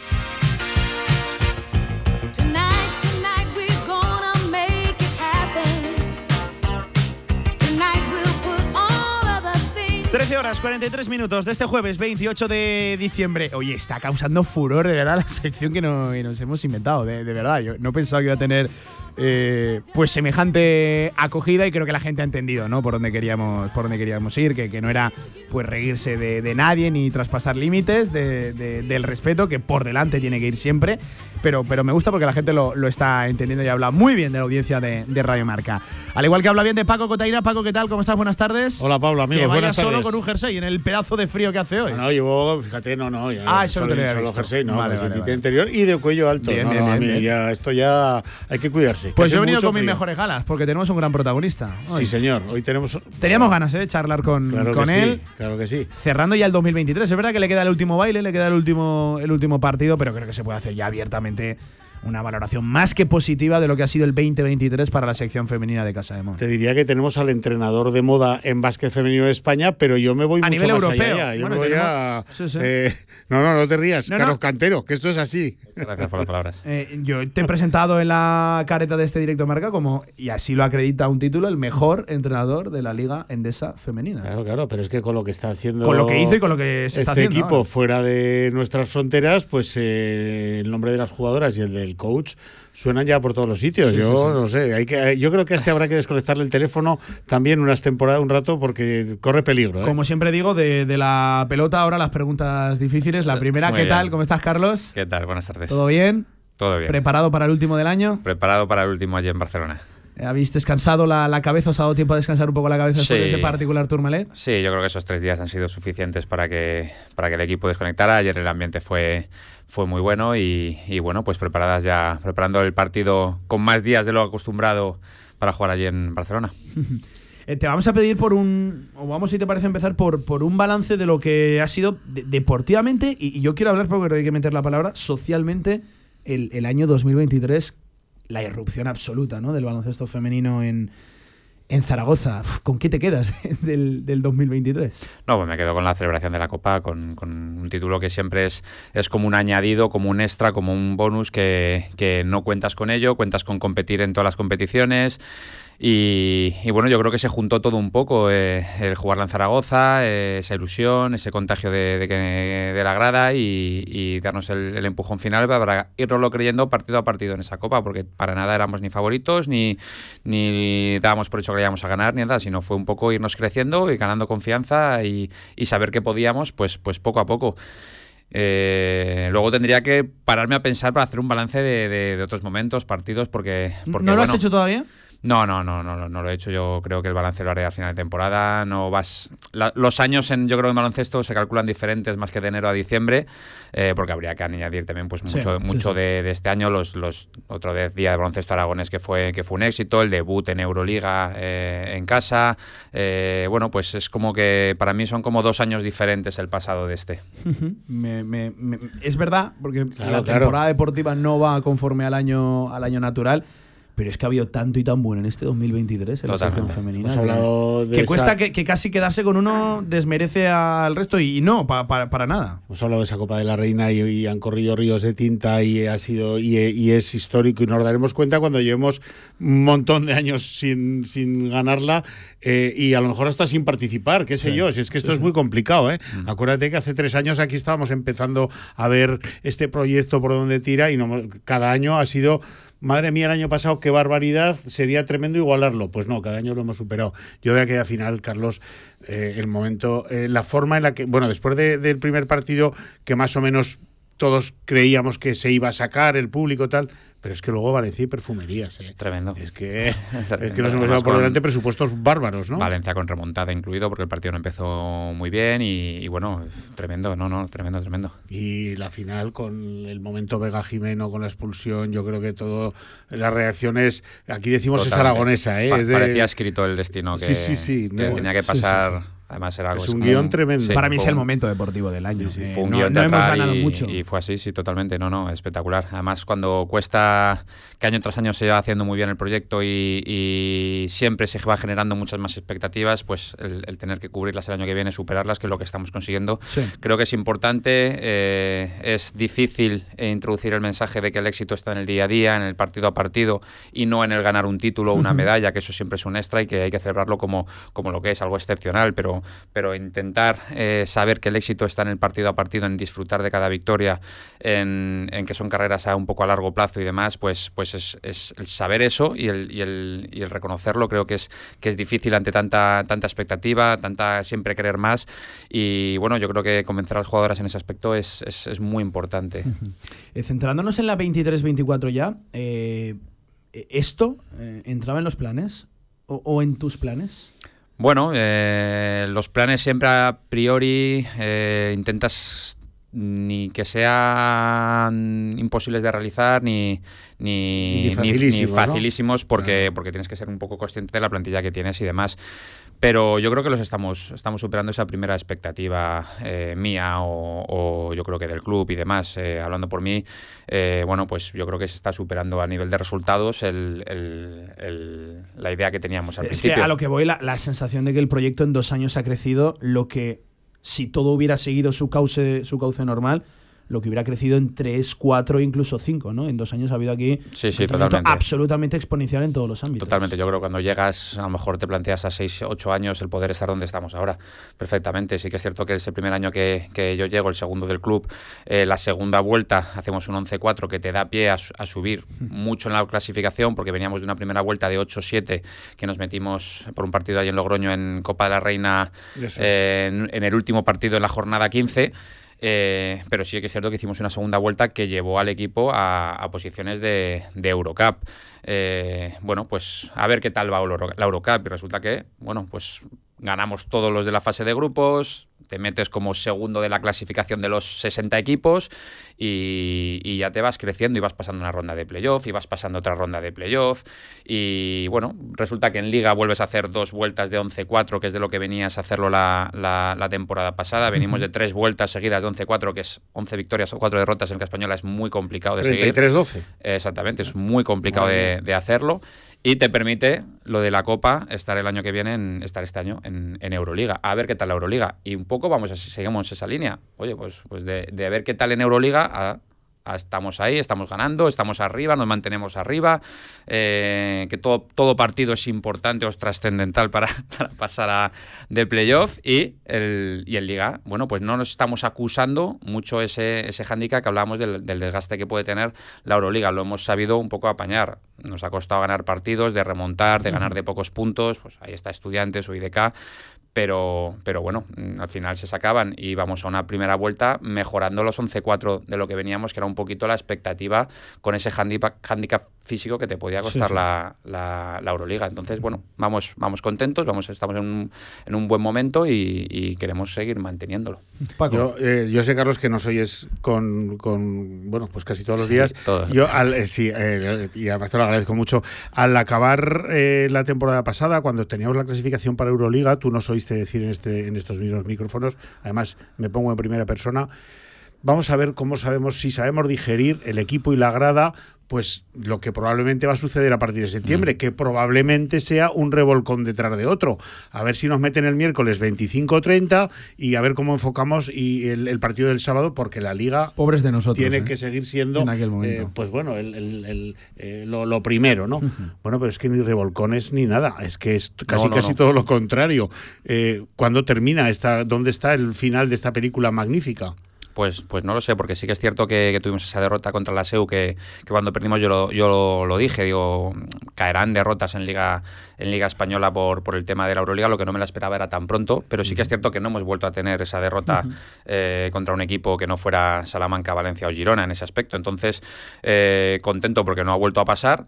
horas 43 minutos de este jueves 28 de diciembre. Oye, está causando furor de verdad la sección que, nos hemos inventado, de, de verdad. Yo no pensaba que iba a tener eh, pues semejante acogida y creo que la gente ha entendido, ¿no? Por dónde queríamos, por dónde queríamos ir, que, que no era pues reírse de, nadie ni traspasar límites del respeto que por delante tiene que ir siempre. Pero, pero me gusta porque la gente lo, está entendiendo y habla muy bien de la audiencia de, Radio Marca. Al igual que habla bien de Paco Cotaira. Paco, ¿qué tal? ¿Cómo estás? Buenas tardes. Hola, Pablo, amigo. Que vaya solo con un jersey en el pedazo de frío que hace hoy. No, llevo, fíjate, no, no. ah, eso solo, no te solo jersey, no. Vale, vale, interior y de cuello alto. Bien, bien, bien, Ya, esto ya hay que cuidarse. Pues yo he venido con mis mejores galas porque tenemos un gran protagonista. Sí, señor. Hoy tenemos. Teníamos ganas ¿eh? de charlar con, con él. claro que sí. Cerrando ya el 2023. Es verdad que le queda el último baile, le queda el último, el último partido, pero creo que se puede hacer ya abiertamente una valoración más que positiva de lo que ha sido el 2023 para la sección femenina de Casa de Mon. Te diría que tenemos al entrenador de moda en básquet femenino de España, pero yo me voy a mucho nivel más europeo. allá. Yo me voy a, eh, no, no, no te rías, Carlos Cantero, que esto es así. Gracias por las palabras. Eh, yo te he presentado en la careta de este directo marca como, y así lo acredita un título, el mejor entrenador de la Liga Endesa femenina. Claro, claro, pero es que con lo que está haciendo. Con lo que hizo y con lo que se está este equipo fuera de nuestras fronteras, pues eh, el nombre de las jugadoras y el del coach suenan ya por todos los sitios. yo no sé, hay que, yo creo que a este habrá que desconectarle el teléfono también unas temporadas, un rato, porque corre peligro. ¿eh? Como siempre digo, de, la pelota ahora las preguntas difíciles. La primera, ¿qué tal? ¿Cómo estás, Carlos? ¿Qué tal? Buenas tardes. ¿Todo bien? Todo bien. ¿Preparado para el último del año? Preparado para el último allí en Barcelona. ¿Habéis descansado la, cabeza? ¿Os ha dado tiempo a descansar un poco la cabeza después de ese particular Tourmalet? Sí, yo creo que esos tres días han sido suficientes para que, para que el equipo desconectara. Ayer el ambiente fue, fue muy bueno y, bueno, pues preparadas ya, preparando el partido con más días de lo acostumbrado para jugar allí en Barcelona. Eh, te vamos a pedir por un, o vamos si te parece empezar por, por un balance de lo que ha sido deportivamente, y, yo quiero hablar porque hay que meter la palabra, socialmente, el, el año 2023 la irrupción absoluta ¿no? del baloncesto femenino en, en Zaragoza. ¿Con qué te quedas del, del, 2023? No, pues me quedo con la celebración de la Copa, con, con, un título que siempre es, es como un añadido, como un extra, como un bonus que, que no cuentas con ello, cuentas con competir en todas las competiciones. Y, bueno, yo creo que se juntó todo un poco, eh, el jugar en Zaragoza, eh, esa ilusión, ese contagio de, de, la grada y, darnos el, empujón final para irnoslo creyendo partido a partido en esa copa, porque para nada éramos ni favoritos, ni, ni dábamos por hecho que íbamos a ganar, ni nada, sino fue un poco irnos creciendo y ganando confianza y, saber que podíamos, pues, pues poco a poco. Eh, luego tendría que pararme a pensar para hacer un balance de, otros momentos, partidos, porque... porque ¿No lo has hecho todavía? No, no, no, no, no lo he hecho. Yo creo que el balance lo haré al final de temporada. No vas. los años en, yo creo, en baloncesto se calculan diferentes más que de enero a diciembre, eh, porque habría que añadir también, pues mucho, mucho De, este año. Los, los otro día de baloncesto aragones que fue que fue un éxito, el debut en Euroliga eh, en casa. Eh, bueno, pues es como que para mí son como dos años diferentes el pasado de este. es verdad, porque la temporada deportiva no va conforme al año al año natural pero es que ha habido tanto y tan bueno en este 2023 en la selección femenina. Hemos hablado que, cuesta que, casi quedarse con uno desmerece al resto y, no, para nada. Hemos hablado de esa Copa de la Reina y, han corrido ríos de tinta y ha sido y, es histórico y nos daremos cuenta cuando llevemos un montón de años sin, sin ganarla eh, y a lo mejor hasta sin participar, qué sé yo, si es que esto es muy complicado. ¿eh? Mm. Acuérdate que hace tres años aquí estábamos empezando a ver este proyecto por donde tira y no, cada año ha sido Madre mía, el año pasado qué barbaridad, sería tremendo igualarlo. Pues no, cada año lo hemos superado. Yo de aquella final, Carlos, eh, el momento, eh, la forma en la que, bueno, después del primer partido, que más o menos todos creíamos que se iba a sacar el público tal, pero es que luego Valencia y perfumerías. ¿eh? Tremendo. Es que, es que nos hemos dado por delante presupuestos bárbaros, ¿no? Valencia con remontada incluido, porque el partido no empezó muy bien y, bueno, tremendo, no, no, tremendo, tremendo. Y la final con el momento Vega Jimeno, con la expulsión, yo creo que todo, las reacciones, aquí decimos es aragonesa, ¿eh? Parecía escrito el destino que, sí, sí, tenía que pasar. Además era es un guion tremendo. Para mí es el momento deportivo del año. Eh, fue un guion no hemos ganado y, mucho. Y fue así, sí, totalmente. No, no, espectacular. Además, cuando cuesta que año tras año se va haciendo muy bien el proyecto y, siempre se va generando muchas más expectativas, pues el, tener que cubrirlas el año que viene, superarlas, que es lo que estamos consiguiendo, creo que es importante. Eh, es difícil introducir el mensaje de que el éxito está en el día a día, en el partido a partido y no en el ganar un título o una medalla, que eso siempre es un extra y que hay que celebrarlo como, como lo que es, algo excepcional, pero, pero intentar eh, saber que el éxito está en el partido a partido, en disfrutar de cada victoria, en, que son carreras a un poco a largo plazo y demás, pues, pues es, el saber eso y el, reconocerlo creo que es, difícil ante tanta, tanta expectativa, tanta siempre querer más y bueno, yo creo que convencer a las jugadoras en ese aspecto es, muy importante. Eh, centrándonos en la 23-24 ya, eh, ¿esto entraba en los planes o, en tus planes? Bueno, los planes siempre a priori intentas ni que sean imposibles de realizar ni, ni, facilísimos, porque, porque tienes que ser un poco consciente de la plantilla que tienes y demás. Pero yo creo que los estamos, estamos superando esa primera expectativa eh, mía o, yo creo que del club y demás. Eh, hablando por mí, eh, bueno, pues yo creo que se está superando a nivel de resultados el, la idea que teníamos al principio. Es que a lo que voy, la, la sensación de que el proyecto en dos años ha crecido, lo que si todo hubiera seguido su cauce, su cauce normal, lo que hubiera crecido en 3, 4, incluso 5, ¿no? En dos años ha habido aquí sí, sí, totalmente. absolutamente exponencial en todos los ámbitos. Totalmente, yo creo que cuando llegas, a lo mejor te planteas a 6, 8 años el poder estar donde estamos ahora, perfectamente. Sí que es cierto que es el primer año que, que yo llego, el segundo del club, eh, la segunda vuelta hacemos un 11-4 que te da pie a, subir mucho en la clasificación, porque veníamos de una primera vuelta de 8-7 que nos metimos por un partido ahí en Logroño en Copa de la Reina eh, en, en el último partido en la jornada 15. Eh, pero sí que es cierto que hicimos una segunda vuelta que llevó al equipo a, posiciones de, Eurocup. Eh, bueno, pues a ver qué tal va la Eurocup. Y resulta que, bueno, pues ganamos todos los de la fase de grupos, te metes como segundo de la clasificación de los 60 equipos y, ya te vas creciendo y vas pasando una ronda de playoff y vas pasando otra ronda de playoff. Y bueno, resulta que en liga vuelves a hacer dos vueltas de 11-4, que es de lo que venías a hacerlo la, temporada pasada, venimos de tres vueltas seguidas de 11-4, que es 11 victorias o 4 derrotas. En que española es muy complicado de 33 seguir. 33-12. Exactamente, es muy complicado de hacerlo y te permite lo de la Copa estar el año que viene, en, estar este año en, Euroliga. A ver qué tal la Euroliga. Y un poco vamos a seguimos esa línea. Oye, pues, pues de, de ver qué tal en Euroliga a estamos ahí, estamos ganando, estamos arriba, nos mantenemos arriba, eh, que todo, todo partido es importante o es trascendental para, pasar a, de playoff y el, y el Liga. Bueno, pues no nos estamos acusando mucho ese, ese hándicap que hablábamos del, del, desgaste que puede tener la Euroliga. Lo hemos sabido un poco apañar. Nos ha costado ganar partidos, de remontar, de ganar de pocos puntos. Pues ahí está Estudiantes o IDK pero, pero bueno, mm, al final se sacaban y vamos a una primera vuelta mejorando los 11-4 de lo que veníamos, que era un poquito la expectativa con ese handicap, handicap físico que te podía costar La, la, Euroliga. Entonces, bueno, vamos, vamos contentos, vamos, estamos en un, en un buen momento y, queremos seguir manteniéndolo. Yo, eh, yo, sé, Carlos, que nos oyes con, con bueno, pues casi todos los días. Yo, al, eh, sí, eh, y además te lo agradezco mucho. Al acabar la temporada pasada, cuando teníamos la clasificación para Euroliga, tú nos oíste decir en, este, en estos mismos micrófonos, además me pongo en primera persona, vamos a ver cómo sabemos, si sabemos digerir el equipo y la grada pues lo que probablemente va a suceder a partir de septiembre, mm. que probablemente sea un revolcón detrás de otro. A ver si nos meten el miércoles 25-30 y a ver cómo enfocamos y el, partido del sábado, porque la liga Pobres de nosotros, tiene ¿eh? que seguir siendo, eh, pues bueno, el, eh, lo, primero, ¿no? Bueno, pero es que ni revolcones ni nada, es que es casi casi todo lo contrario. ¿Cuándo termina esta, dónde está el final de esta película magnífica? Pues, pues no lo sé, porque sí que es cierto que, tuvimos esa derrota contra la SEU, que, cuando perdimos yo lo, yo lo, dije, digo, caerán derrotas en Liga, en Liga Española por, por el tema de la Euroliga, lo que no me la esperaba era tan pronto, pero sí que es cierto que no hemos vuelto a tener esa derrota eh, contra un equipo que no fuera Salamanca, Valencia o Girona en ese aspecto. Entonces, eh, contento porque no ha vuelto a pasar,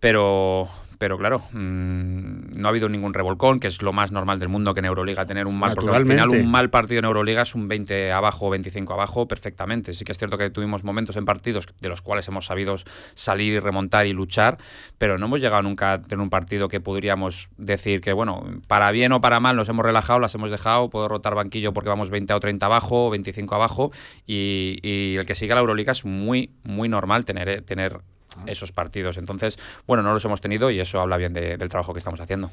pero pero claro, mm, no ha habido ningún revolcón, que es lo más normal del mundo que en Euroliga tener un mal, porque al final un mal partido en Euroliga es un 20 abajo o 25 abajo perfectamente. Sí que es cierto que tuvimos momentos en partidos de los cuales hemos sabido salir y remontar y luchar, pero no hemos llegado nunca a tener un partido que podríamos decir que, bueno, para bien o para mal nos hemos relajado, las hemos dejado, puedo rotar banquillo porque vamos 20 o 30 abajo, o 25 abajo, y, y el que siga la Euroliga es muy, muy normal tener, tener esos partidos. Entonces, bueno, no los hemos tenido y eso habla bien del trabajo que estamos haciendo.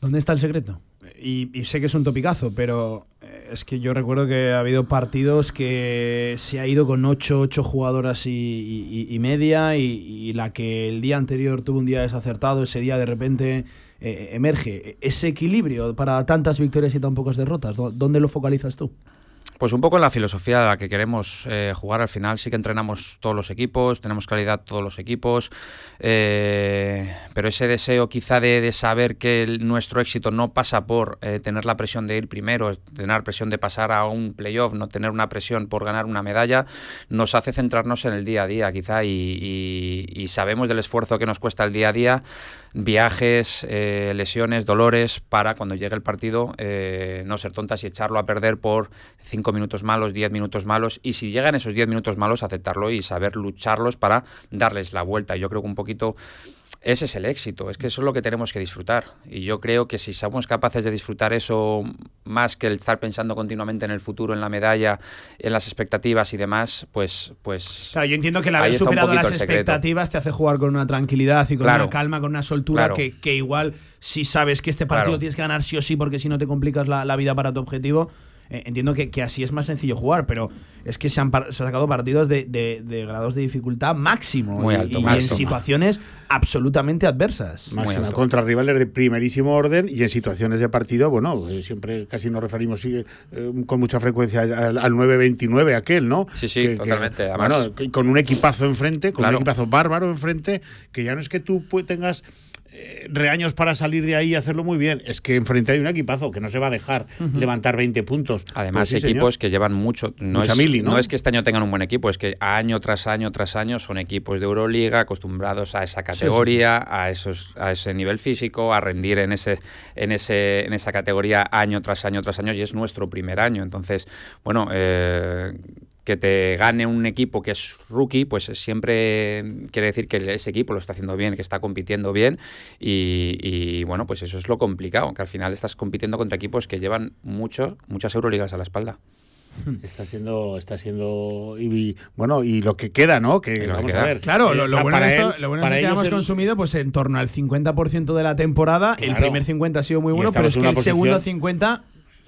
¿Dónde está el secreto? Y, sé que es un topicazo, pero eh, es que yo recuerdo que ha habido partidos que se ha ido con 8, 8 jugadoras y, media y, la que el día anterior tuvo un día desacertado, ese día de repente eh, emerge. Ese equilibrio para tantas victorias y tan pocas derrotas, ¿dónde lo focalizas tú? Pues un poco en la filosofía de la que queremos eh, jugar al final. Sí que entrenamos todos los equipos, tenemos calidad todos los equipos, eh, pero ese deseo quizá de, saber que nuestro éxito no pasa por eh, tener la presión de ir primero, tener presión de pasar a un playoff, no tener una presión por ganar una medalla, nos hace centrarnos en el día a día quizá y sabemos del esfuerzo que nos cuesta el día a día viajes, eh, lesiones, dolores, para cuando llegue el partido eh, no ser tontas y echarlo a perder por cinco minutos malos, diez minutos malos, y si llegan esos diez minutos malos, aceptarlo y saber lucharlos para darles la vuelta. Yo creo que un poquito ese es el éxito, es que eso es lo que tenemos que disfrutar. Y yo creo que si somos capaces de disfrutar eso más que el estar pensando continuamente en el futuro, en la medalla, en las expectativas y demás, pues... pues claro, yo entiendo que el haber superado las expectativas te hace jugar con una tranquilidad y con una calma, con una soltura que, igual si sabes que este partido tienes que ganar sí o sí porque si no te complicas la vida para tu objetivo eh, entiendo que, así es más sencillo jugar, pero es que se han, sacado partidos de, grados de dificultad máximo Muy alto, y, en situaciones absolutamente adversas. Máxima, contra rivales de primerísimo orden y en situaciones de partido, bueno, eh, siempre casi nos referimos eh, con mucha frecuencia al, 9-29 aquel, ¿no? Sí, sí, totalmente. con un equipazo enfrente, con un equipazo bárbaro enfrente, que ya no es que tú tengas eh, reaños para salir de ahí y hacerlo muy bien. Es que enfrente hay un equipazo que no se va a dejar levantar 20 puntos. Además, pues equipos que llevan mucho. No es, ¿no? es que este año tengan un buen equipo, es que año tras año tras año son equipos de Euroliga acostumbrados a esa categoría, a esos a ese nivel físico, a rendir en ese en ese en esa categoría año tras año tras año y es nuestro primer año. Entonces, bueno, eh, que te gane un equipo que es rookie, pues siempre quiere decir que ese equipo lo está haciendo bien, que está compitiendo bien y, bueno, pues eso es lo complicado, que al final estás compitiendo contra equipos que llevan mucho, muchas Euroligas a la espalda. Está siendo, está siendo y, bueno y lo que queda, ¿no? Que, vamos a ver. Claro, lo, eh, bueno, es, lo bueno es que hemos consumido pues en torno al 50% de la temporada. El primer 50 ha sido muy bueno, pero es que el segundo 50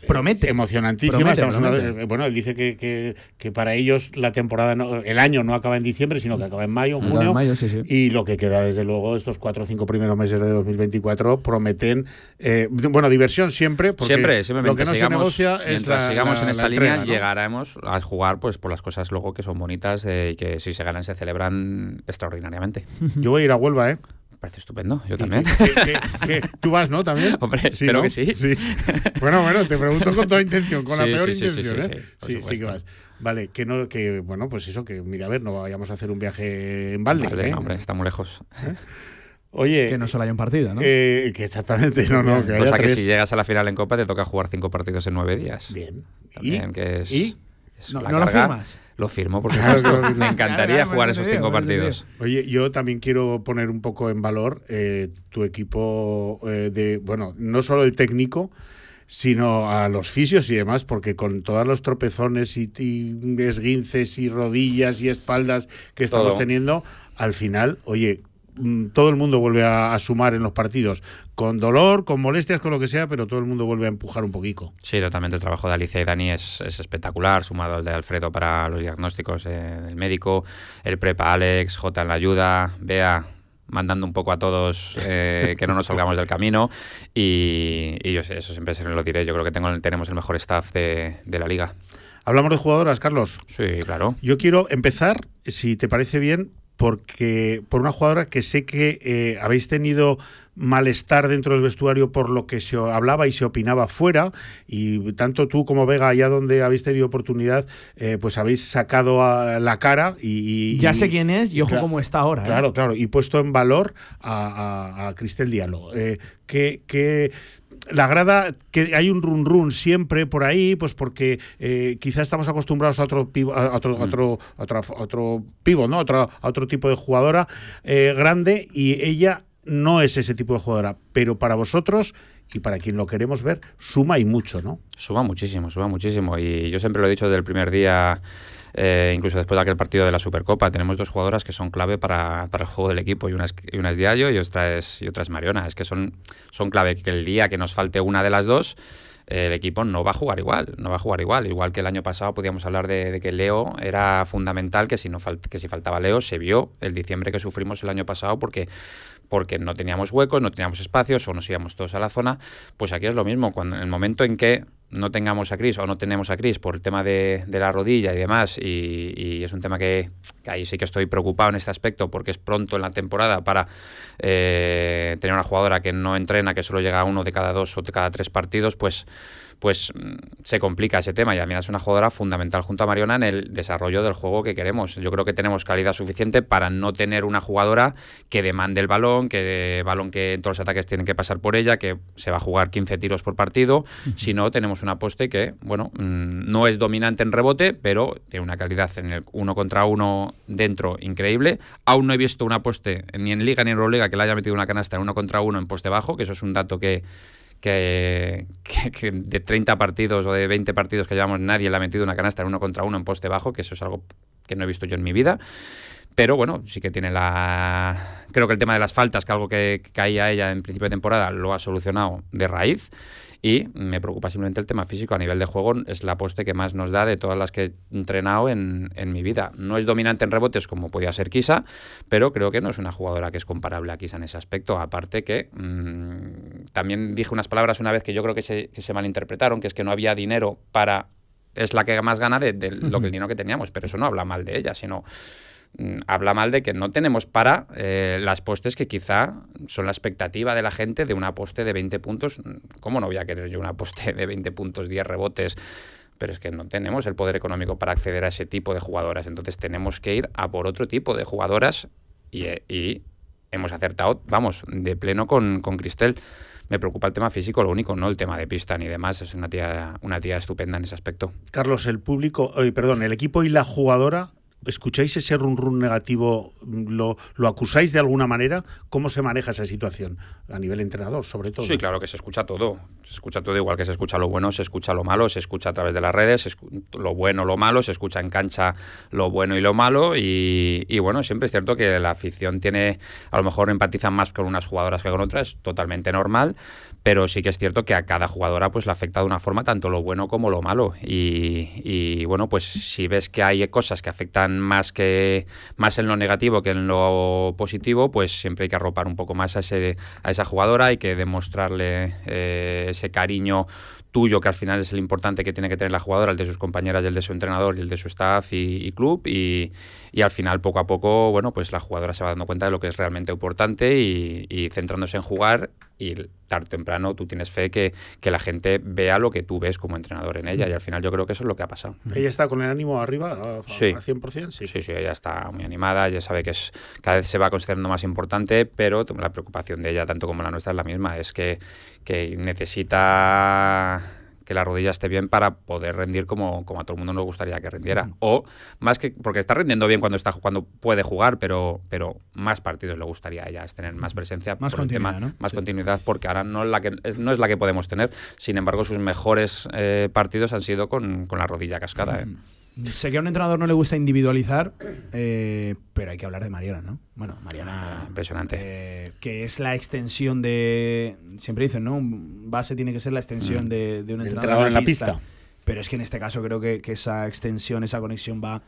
promete. Emocionantísima. bueno, él dice que, que, para ellos la temporada, el año no acaba en diciembre, sino que acaba en mayo, en junio. Y lo que queda, desde luego, estos cuatro o cinco primeros meses de 2024 prometen, eh, bueno, diversión siempre. Porque siempre, lo que no se negocia es Mientras sigamos en esta línea, llegaremos a jugar pues por las cosas luego que son bonitas eh, y que si se ganan se celebran extraordinariamente. Yo voy a ir a Huelva, ¿eh? Parece estupendo, yo también. tú vas, no? ¿También? Hombre, espero que sí. Bueno, bueno, te pregunto con toda intención, con la peor intención, ¿eh? Sí, sí, que vas. Vale, que no, que bueno, pues eso, que mira, a ver, no vayamos a hacer un viaje en balde. Vale, ¿eh? hombre, está muy lejos. ¿Eh? Oye. Que no solo haya un partido, ¿no? Eh, que exactamente, no, no. Que haya que si llegas a la final en Copa te toca jugar cinco partidos en nueve días. Bien. También, ¿Y? que es. ¿Y? no, no lo firmas. Lo firmo porque me encantaría jugar esos cinco partidos. Oye, yo también quiero poner un poco en valor eh, tu equipo eh, de, bueno, no solo el técnico, sino a los fisios y demás, porque con todos los tropezones y, esguinces y rodillas y espaldas que estamos teniendo, al final, oye, todo el mundo vuelve a, sumar en los partidos, con dolor, con molestias, con lo que sea, pero todo el mundo vuelve a empujar un poquito. Sí, totalmente. El trabajo de Alicia y Dani es, espectacular, sumado al de Alfredo para los diagnósticos del médico, el prepa Alex, J en la ayuda, Bea mandando un poco a todos eh, que no nos salgamos del camino y, yo eso siempre se lo diré, yo creo que tengo, tenemos el mejor staff de, de la liga. Hablamos de jugadoras, Carlos. Sí, claro. Yo quiero empezar, si te parece bien, porque por una jugadora que sé que eh, habéis tenido malestar dentro del vestuario por lo que se hablaba y se opinaba fuera y tanto tú como Vega allá donde habéis tenido oportunidad eh, pues habéis sacado a la cara y, ya sé quién es y ojo cómo está ahora ¿eh? claro claro y puesto en valor a, a, Cristel Diallo que, que la grada, que hay un run run siempre por ahí, pues porque eh, quizás estamos acostumbrados a otro pivo, a otro, mm. otro, otro, pivo, ¿no? Otro, a otro tipo de jugadora eh, grande y ella no es ese tipo de jugadora. Pero para vosotros y para quien lo queremos ver, suma y mucho, ¿no? Suma muchísimo, suma muchísimo. Y yo siempre lo he dicho desde el primer día eh, incluso después de aquel partido de la Supercopa, tenemos dos jugadoras que son clave para, para el juego del equipo, y una es, y una es Diallo y otra es, y otra es Mariona. Es que son, son clave, que el día que nos falte una de las dos, el equipo no va a jugar igual, no va a jugar igual. Igual que el año pasado podíamos hablar de, que Leo era fundamental, que si, no que si faltaba Leo se vio el diciembre que sufrimos el año pasado porque porque no teníamos huecos, no teníamos espacios o nos íbamos todos a la zona, pues aquí es lo mismo, cuando en el momento en que no tengamos a Cris o no tenemos a Cris por el tema de, la rodilla y demás, y, es un tema que, ahí sí que estoy preocupado en este aspecto porque es pronto en la temporada para eh, tener una jugadora que no entrena, que solo llega a uno de cada dos o de cada tres partidos, pues pues mm, se complica ese tema y a mí es una jugadora fundamental junto a Mariona en el desarrollo del juego que queremos. Yo creo que tenemos calidad suficiente para no tener una jugadora que demande el balón, que balón que todos los ataques tienen que pasar por ella, que se va a jugar 15 tiros por partido, sino tenemos una poste que, bueno, mm, no es dominante en rebote, pero tiene una calidad en el uno contra uno dentro increíble. Aún no he visto una poste ni en Liga ni en Euroliga que le haya metido una canasta en uno contra uno en poste bajo, que eso es un dato que que, de 30 partidos o de 20 partidos que llevamos nadie le ha metido una canasta en uno contra uno en poste bajo, que eso es algo que no he visto yo en mi vida. Pero bueno, sí que tiene la... Creo que el tema de las faltas, que algo que caía ella en principio de temporada, lo ha solucionado de raíz. Y me preocupa simplemente el tema físico. A nivel de juego es la poste que más nos da de todas las que he entrenado en, en mi vida. No es dominante en rebotes como podía ser Kisa, pero creo que no es una jugadora que es comparable a Kisa en ese aspecto. Aparte que mmm, también dije unas palabras una vez que yo creo que se, que se malinterpretaron, que es que no había dinero para... Es la que más gana de, de lo que el dinero que teníamos, pero eso no habla mal de ella, sino Mm, habla mal de que no tenemos para eh, las postes que quizá son la expectativa de la gente de una poste de 20 puntos. ¿Cómo no voy a querer yo una poste de 20 puntos, 10 rebotes? Pero es que no tenemos el poder económico para acceder a ese tipo de jugadoras. Entonces tenemos que ir a por otro tipo de jugadoras y, y hemos acertado, vamos, de pleno con, con Cristel. Me preocupa el tema físico, lo único, no el tema de pista ni demás. Es una tía, una tía estupenda en ese aspecto. Carlos, el público, perdón, el equipo y la jugadora ¿Escucháis ese run run negativo? ¿Lo, ¿Lo acusáis de alguna manera? ¿Cómo se maneja esa situación? A nivel entrenador, sobre todo. Sí, claro que se escucha todo. Se escucha todo igual que se escucha lo bueno, se escucha lo malo, se escucha a través de las redes, lo bueno, lo malo, se escucha en cancha lo bueno y lo malo. Y, bueno, siempre es cierto que la afición tiene, a lo mejor empatizan más con unas jugadoras que con otras, es totalmente normal pero sí que es cierto que a cada jugadora pues le afecta de una forma tanto lo bueno como lo malo y, bueno pues si ves que hay cosas que afectan más que más en lo negativo que en lo positivo pues siempre hay que arropar un poco más a ese a esa jugadora hay que demostrarle eh, ese cariño tuyo, que al final es el importante que tiene que tener la jugadora, el de sus compañeras, el de su entrenador y el de su staff y, club. Y, al final, poco a poco, bueno, pues la jugadora se va dando cuenta de lo que es realmente importante y, centrándose en jugar. Y tarde o temprano tú tienes fe que, que, la gente vea lo que tú ves como entrenador en ella. Y al final yo creo que eso es lo que ha pasado. ¿Ella está con el ánimo arriba a, sí. 100%? Sí. sí, sí, ella está muy animada, ella sabe que es cada vez se va considerando más importante, pero la preocupación de ella, tanto como la nuestra, es la misma. Es que, que necesita que la rodilla esté bien para poder rendir como, como a todo el mundo nos gustaría que rindiera. O más que, porque está rindiendo bien cuando está cuando puede jugar, pero, pero más partidos le gustaría a ella, es tener más presencia, más continuidad, más continuidad, porque ahora no es, la que, no es la que podemos tener. Sin embargo, sus mejores eh, partidos han sido con, con la rodilla cascada. ¿eh? Sé que a un entrenador no le gusta individualizar, eh, pero hay que hablar de Mariana, ¿no? Bueno, Mariana. Impresionante. Eh, que es la extensión de. Siempre dicen, ¿no? Un base tiene que ser la extensión mm. de, un entrenador, en la pista. Pero es que en este caso creo que, esa extensión, esa conexión va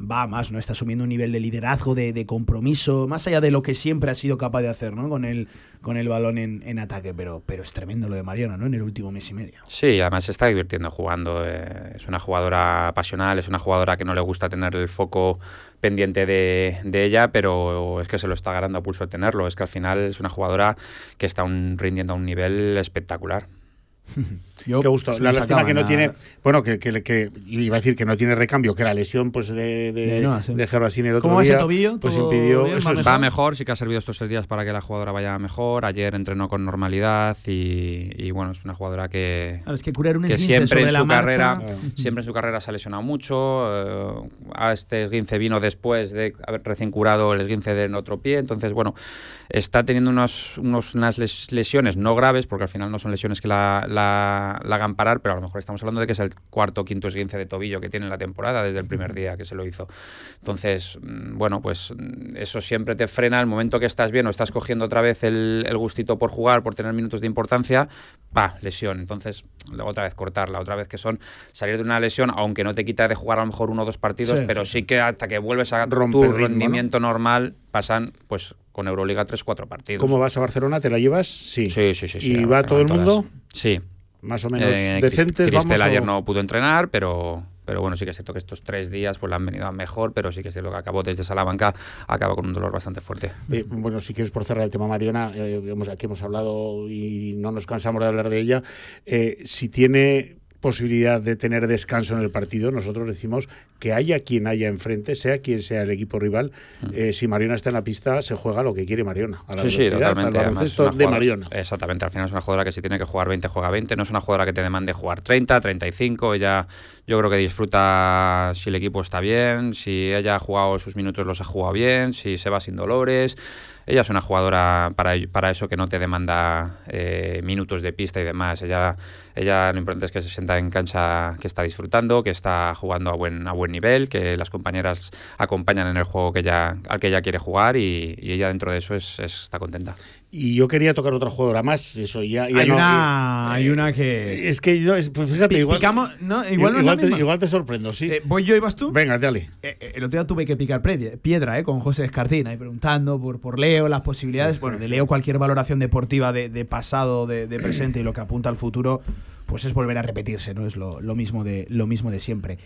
va más, ¿no? Está asumiendo un nivel de liderazgo, de, compromiso, más allá de lo que siempre ha sido capaz de hacer, ¿no? Con el, con el balón en, ataque, pero, pero es tremendo lo de Mariana, ¿no? En el último mes y medio. Sí, además se está divirtiendo jugando. Eh, es una jugadora pasional, es una jugadora que no le gusta tener el foco pendiente de, de, ella, pero es que se lo está ganando a pulso de tenerlo. Es que al final es una jugadora que está rindiendo a un nivel espectacular. Qué gusto. La lástima que no tiene, bueno, que, que, iba a decir que no tiene recambio, que la lesión pues de, de, de, Gervasini el otro día, pues impidió. Eso va mejor, sí que ha servido estos tres días para que la jugadora vaya mejor. Ayer entrenó con normalidad y, bueno, es una jugadora que, que, siempre en su carrera, siempre en su carrera se ha lesionado mucho. Eh, a este esguince vino después de haber recién curado el esguince de otro pie, entonces bueno, está teniendo unos, unos, unas lesiones no graves, porque al final no son lesiones que la la, hagan parar, pero a lo mejor estamos hablando de que es el cuarto o quinto esguince de tobillo que tiene en la temporada desde el primer día que se lo hizo. Entonces, mm, bueno, pues mm, eso siempre te frena el momento que estás bien o estás cogiendo otra vez el, gustito por jugar, por tener minutos de importancia, pa, lesión. Entonces, luego otra vez cortarla, otra vez que son salir de una lesión, aunque no te quita de jugar a lo mejor uno o dos partidos, pero sí. que hasta que vuelves a romper tu rendimiento normal, pasan pues con Euroliga 3-4 partidos. ¿Cómo vas a Barcelona? ¿Te la llevas? Sí. Sí, sí, sí. ¿Y va todo el mundo? Sí más o menos eh, decentes. Cristel ayer no pudo entrenar, pero, pero bueno, sí que es cierto que estos tres días pues le han venido a mejor, pero sí que es cierto que acabó desde Salamanca, acaba con un dolor bastante fuerte. Eh, bueno, si quieres por cerrar el tema Mariana, eh, hemos, aquí hemos hablado y no nos cansamos de hablar de ella, si tiene posibilidad de tener descanso en el partido, nosotros decimos que haya quien haya enfrente, sea quien sea el equipo rival, mm. eh, si Mariona está en la pista, se juega lo que quiere Mariona, a la sí, sí, totalmente. al baloncesto de Mariona. Exactamente, al final es una jugadora que si tiene que jugar 20, juega 20, no es una jugadora que te demande jugar 30, 35, ella yo creo que disfruta si el equipo está bien, si ella ha jugado sus minutos los ha jugado bien, si se va sin dolores, ella es una jugadora para, para eso que no te demanda eh, minutos de pista y demás. Ella, ella lo importante es que se sienta en cancha que está disfrutando, que está jugando a buen, a buen nivel, que las compañeras acompañan en el juego que ella, al que ella quiere jugar y, ella dentro de eso es, está contenta. Y yo quería tocar otra jugadora más, eso ya, hay, una, hay una que es que yo, pues fíjate, igual, no, igual, igual, te, igual, te, sorprendo, sí. Eh, ¿Voy yo y vas tú? Venga, dale. Eh, el otro día tuve que picar piedra, eh, con José Escartina, y preguntando por, por Leo, las posibilidades. Bueno, de Leo cualquier valoración deportiva de, pasado, de, presente y lo que apunta al futuro, pues es volver a repetirse, ¿no? Es lo, mismo, de, lo mismo de siempre.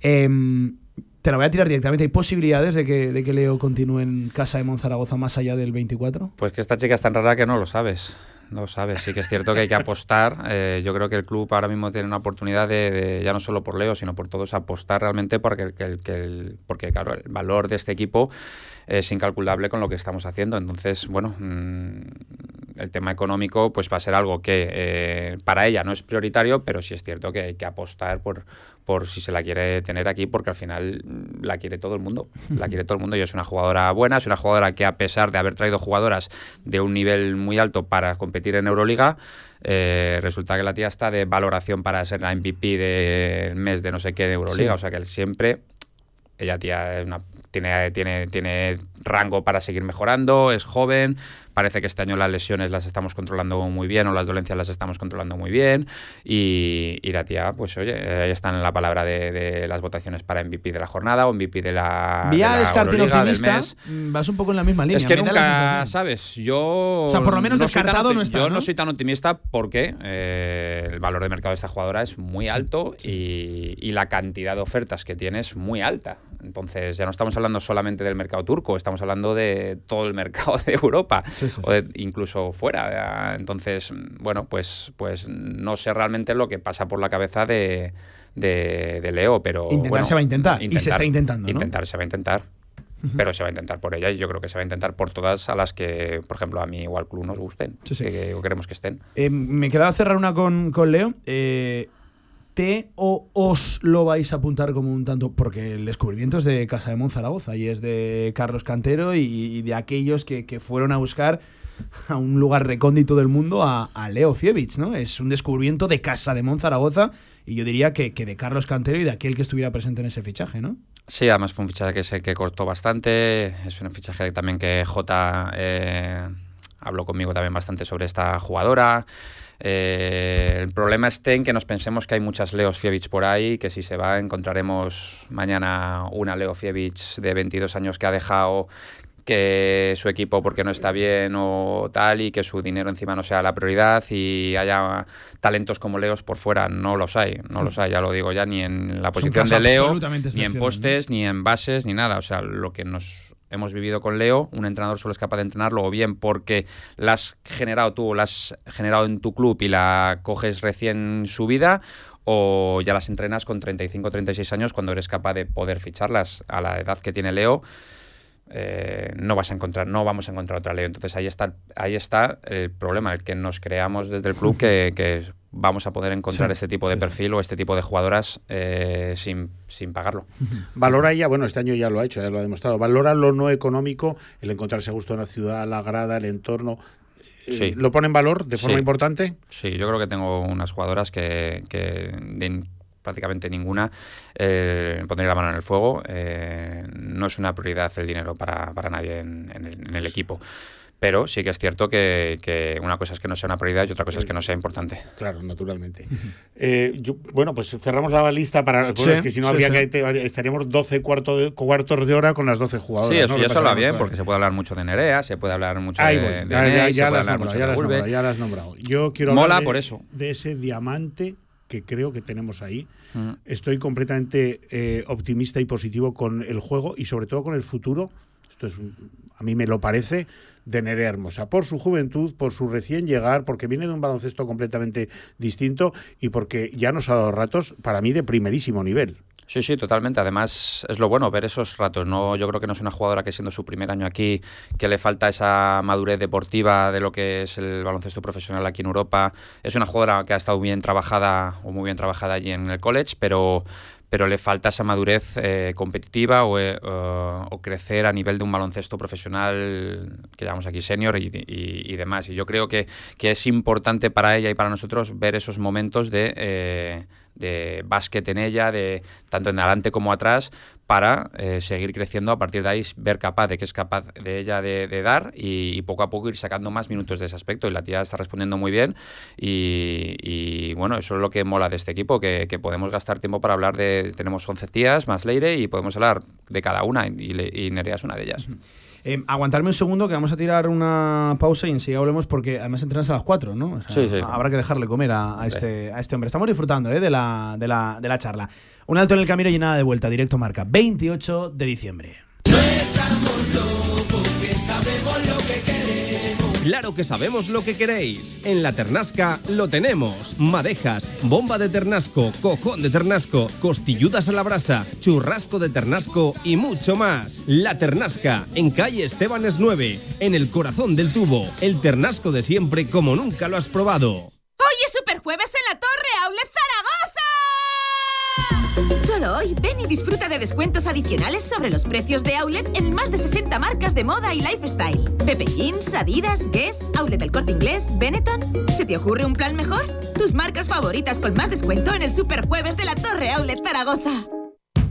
Em, te la voy a tirar directamente. ¿Hay posibilidades de que, de que Leo continúe en casa de Monzaragoza más allá del 24? Pues que esta chica es tan rara que no lo sabes. No lo sabes. Sí que es cierto que hay que apostar. Eh, yo creo que el club ahora mismo tiene una oportunidad de, ya no solo por Leo, sino por todos, apostar realmente porque, que, porque claro, el valor de este equipo es incalculable con lo que estamos haciendo. Entonces, bueno, mm, el tema económico pues va a ser algo que eh, para ella no es prioritario, pero sí es cierto que hay que apostar por, por si se la quiere tener aquí, porque al final mm, la quiere todo el mundo. La quiere todo el mundo y es una jugadora buena, es una jugadora que a pesar de haber traído jugadoras de un nivel muy alto para competir en Euroliga, eh, resulta que la tía está de valoración para ser la MVP del mes de no sé qué de Euroliga. O sea que siempre ella tía es una tiene, tiene, tiene rango para seguir mejorando, es joven, parece que este año las lesiones las estamos controlando muy bien o las dolencias las estamos controlando muy bien y, y la tía, pues oye, ahí están en la palabra de, las votaciones para MVP de la jornada o MVP de la, Vía de del mes. Vas un poco en la misma línea. Es que nunca, sabes, yo... O sea, por lo menos descartado no, está, Yo ¿no? soy tan optimista porque eh, el valor de mercado de esta jugadora es muy alto Y, y la cantidad de ofertas que tiene es muy alta. Entonces ya no estamos hablando solamente del mercado turco, estamos hablando de todo el mercado de Europa o incluso fuera. Entonces, bueno, pues, pues no sé realmente lo que pasa por la cabeza de, Leo, pero... Intentar se va a intentar, y se está intentando. Intentar se va a intentar. Pero se va a intentar por ella y yo creo que se va a intentar por todas a las que, por ejemplo, a mí o al club nos gusten, que, queremos que estén. Eh, me quedaba cerrar una con, con Leo. Eh, o os lo vais a apuntar como un tanto, porque el descubrimiento es de Casa de Monzaragoza y es de Carlos Cantero y, de aquellos que, fueron a buscar a un lugar recóndito del mundo a, Leo Fievich, ¿no? Es un descubrimiento de Casa de Monzaragoza y yo diría que, de Carlos Cantero y de aquel que estuviera presente en ese fichaje, ¿no? Sí, además fue un fichaje que se que cortó bastante, es un fichaje también que J eh, habló conmigo también bastante sobre esta jugadora. Eh, el problema esté en que nos pensemos que hay muchas Leos Fievich por ahí, que si se va encontraremos mañana una Leo Fievich de 22 años que ha dejado que su equipo porque no está bien o tal y que su dinero encima no sea la prioridad y haya talentos como Leos por fuera, no los hay, no los hay, ya lo digo ya, ni en la posición de Leo, ni en postes, ni en bases, ni nada, o sea, lo que nos hemos vivido con Leo, un entrenador solo es capaz de entrenarlo o bien porque la has generado tú, la has generado en tu club y la coges recién subida o ya las entrenas con 35 36 años cuando eres capaz de poder ficharlas a la edad que tiene Leo eh, no vas a encontrar, no vamos a encontrar otra ley. Entonces ahí está, ahí está el problema, el que nos creamos desde el club que, vamos a poder encontrar este tipo de perfil o este tipo de jugadoras eh, sin, sin, pagarlo. Valora ella, bueno, este año ya lo ha hecho, ya lo ha demostrado, valora lo no económico, el encontrarse a gusto en la ciudad, la grada, el entorno. Eh, ¿Lo pone en valor de forma importante? Sí, yo creo que tengo unas jugadoras que, que prácticamente ninguna, eh, pondría la mano en el fuego. Eh, no es una prioridad el dinero para, para nadie en, el, equipo. Pero sí que es cierto que, una cosa es que no sea una prioridad y otra cosa es que no sea importante. Claro, naturalmente. Eh, bueno, pues cerramos la lista para. es que si no habría que. Estaríamos 12 cuartos de, cuartos de hora con las 12 jugadoras. Sí, eso ya se habla bien, porque se puede hablar mucho de Nerea, se puede hablar mucho de. ya, ya, las nombrado, ya, las nombrado, Yo quiero Mola hablar por eso. de ese diamante que creo que tenemos ahí. Estoy completamente eh, optimista y positivo con el juego y sobre todo con el futuro. Esto es, a mí me lo parece, de Nerea Hermosa, por su juventud, por su recién llegar, porque viene de un baloncesto completamente distinto y porque ya nos ha dado ratos, para mí, de primerísimo nivel. Sí, sí, totalmente. Además, es lo bueno ver esos ratos. No, yo creo que no es una jugadora que siendo su primer año aquí, que le falta esa madurez deportiva de lo que es el baloncesto profesional aquí en Europa. Es una jugadora que ha estado bien trabajada o muy bien trabajada allí en el college, pero pero le falta esa madurez eh, competitiva eh, o, crecer a nivel de un baloncesto profesional que llamamos aquí senior y, demás. Y yo creo que, que, es importante para ella y para nosotros ver esos momentos de... Eh, de básquet en ella, de tanto en adelante como atrás, para eh, seguir creciendo a partir de ahí, ver capaz de que es capaz de ella de, dar y, poco a poco ir sacando más minutos de ese aspecto. Y la tía está respondiendo muy bien y, bueno, eso es lo que mola de este equipo, que, podemos gastar tiempo para hablar de, tenemos 11 tías más Leire y podemos hablar de cada una y, y Nerea es una de ellas. Eh, aguantarme un segundo que vamos a tirar una pausa y enseguida volvemos porque además entrenas a las 4, ¿no? sí, sí. Habrá que dejarle comer a, este, a este hombre. Estamos disfrutando ¿eh? de, la, de, la, de la charla. Un alto en el camino y nada de vuelta. Directo marca. 28 de diciembre. Claro que sabemos lo que queréis. En la Ternasca lo tenemos. Madejas, bomba de ternasco, cojón de ternasco, costilludas a la brasa, churrasco de ternasco y mucho más. La Ternasca, en calle Estebanes 9, en el corazón del tubo. El ternasco de siempre como nunca lo has probado. Hoy es Superjueves en la Torre Aulet Zaragoza. Solo hoy ven y disfruta de descuentos adicionales sobre los precios de Outlet en más de 60 marcas de moda y lifestyle. Pepe Jeans, Adidas, Guess, Outlet El Corte Inglés, Benetton. ¿Se te ocurre un plan mejor? Tus marcas favoritas con más descuento en el Super Jueves de la Torre Outlet Zaragoza.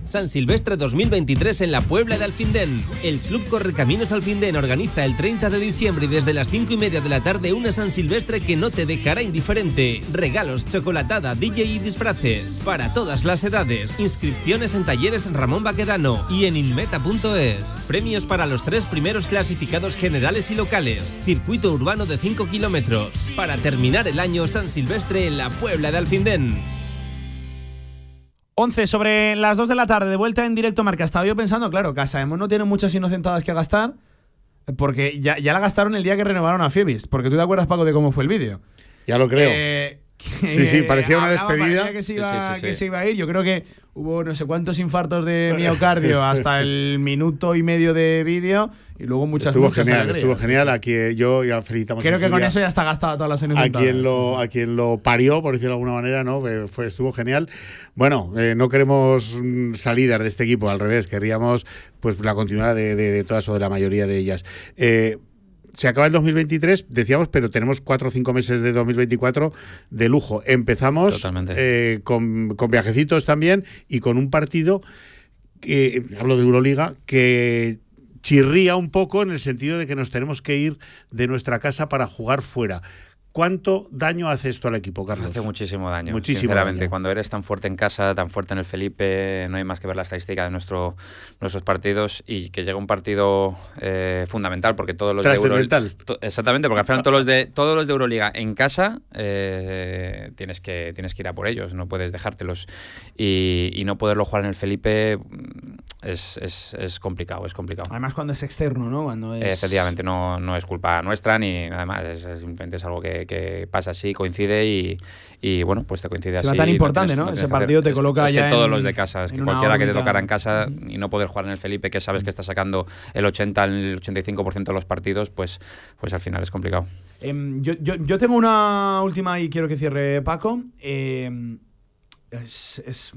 San Silvestre 2023 en la Puebla de Alfindén. El Club Correcaminos Alfindén organiza el 30 de diciembre y desde las 5 y media de la tarde una San Silvestre que no te dejará indiferente. Regalos, chocolatada, DJ y disfraces. Para todas las edades. Inscripciones en talleres Ramón Baquedano y en inmeta.es. Premios para los tres primeros clasificados generales y locales. Circuito urbano de 5 kilómetros. Para terminar el año San Silvestre en la Puebla de Alfindén. 11 sobre las 2 de la tarde, de vuelta en directo Marca. Estaba yo pensando, claro, Casa Hemos no tiene muchas inocentadas que gastar, porque ya, la gastaron el día que renovaron a Fiebis. Porque tú te acuerdas, Paco, de cómo fue el vídeo. Ya lo creo. Eh, sí, sí, parecía una despedida. Que se, iba, que se iba a ir. Yo creo que hubo no sé cuántos infartos de miocardio hasta el minuto y medio de vídeo y luego muchas Estuvo genial, estuvo genial. Aquí yo ya felicitamos. Creo que con eso ya está gastada todas las a quien lo A quien lo parió, por decirlo de alguna manera, ¿no? Fue, estuvo genial. Bueno, eh, no queremos mm, salidas de este equipo, al revés, querríamos pues la continuidad de, todas o de la mayoría de ellas. Eh, se acaba el 2023, decíamos, pero tenemos cuatro o cinco meses de 2024 de lujo. Empezamos eh, con, con, viajecitos también y con un partido, que, hablo de Euroliga, que chirría un poco en el sentido de que nos tenemos que ir de nuestra casa para jugar fuera. ¿Cuánto daño hace esto al equipo, Carlos? Hace muchísimo daño. Muchísimo sinceramente. Cuando eres tan fuerte en casa, tan fuerte en el Felipe, no hay más que ver la estadística de nuestro, nuestros partidos y que llega un partido eh, fundamental porque todos los de Euroliga. Exactamente, porque al final todos los de, todos los de Euroliga en casa eh, tienes, que, tienes que ir a por ellos, no puedes dejártelos. Y, y no poderlo jugar en el Felipe es, es, es, complicado, es complicado. Además cuando es externo, ¿no? Cuando es... Efectivamente, no, no es culpa nuestra ni nada más, es, simplemente es algo que, que, pasa así, coincide y, y, bueno, pues te coincide así. tan importante, ¿no? Ese partido te coloca es, ya que todos en, los de casa, es que cualquiera que te tocara en casa y no poder jugar en el Felipe, que sabes que está sacando el 80, el 85% de los partidos, pues, pues al final es complicado. Eh, yo, yo, yo, tengo una última y quiero que cierre Paco. Eh, es, es,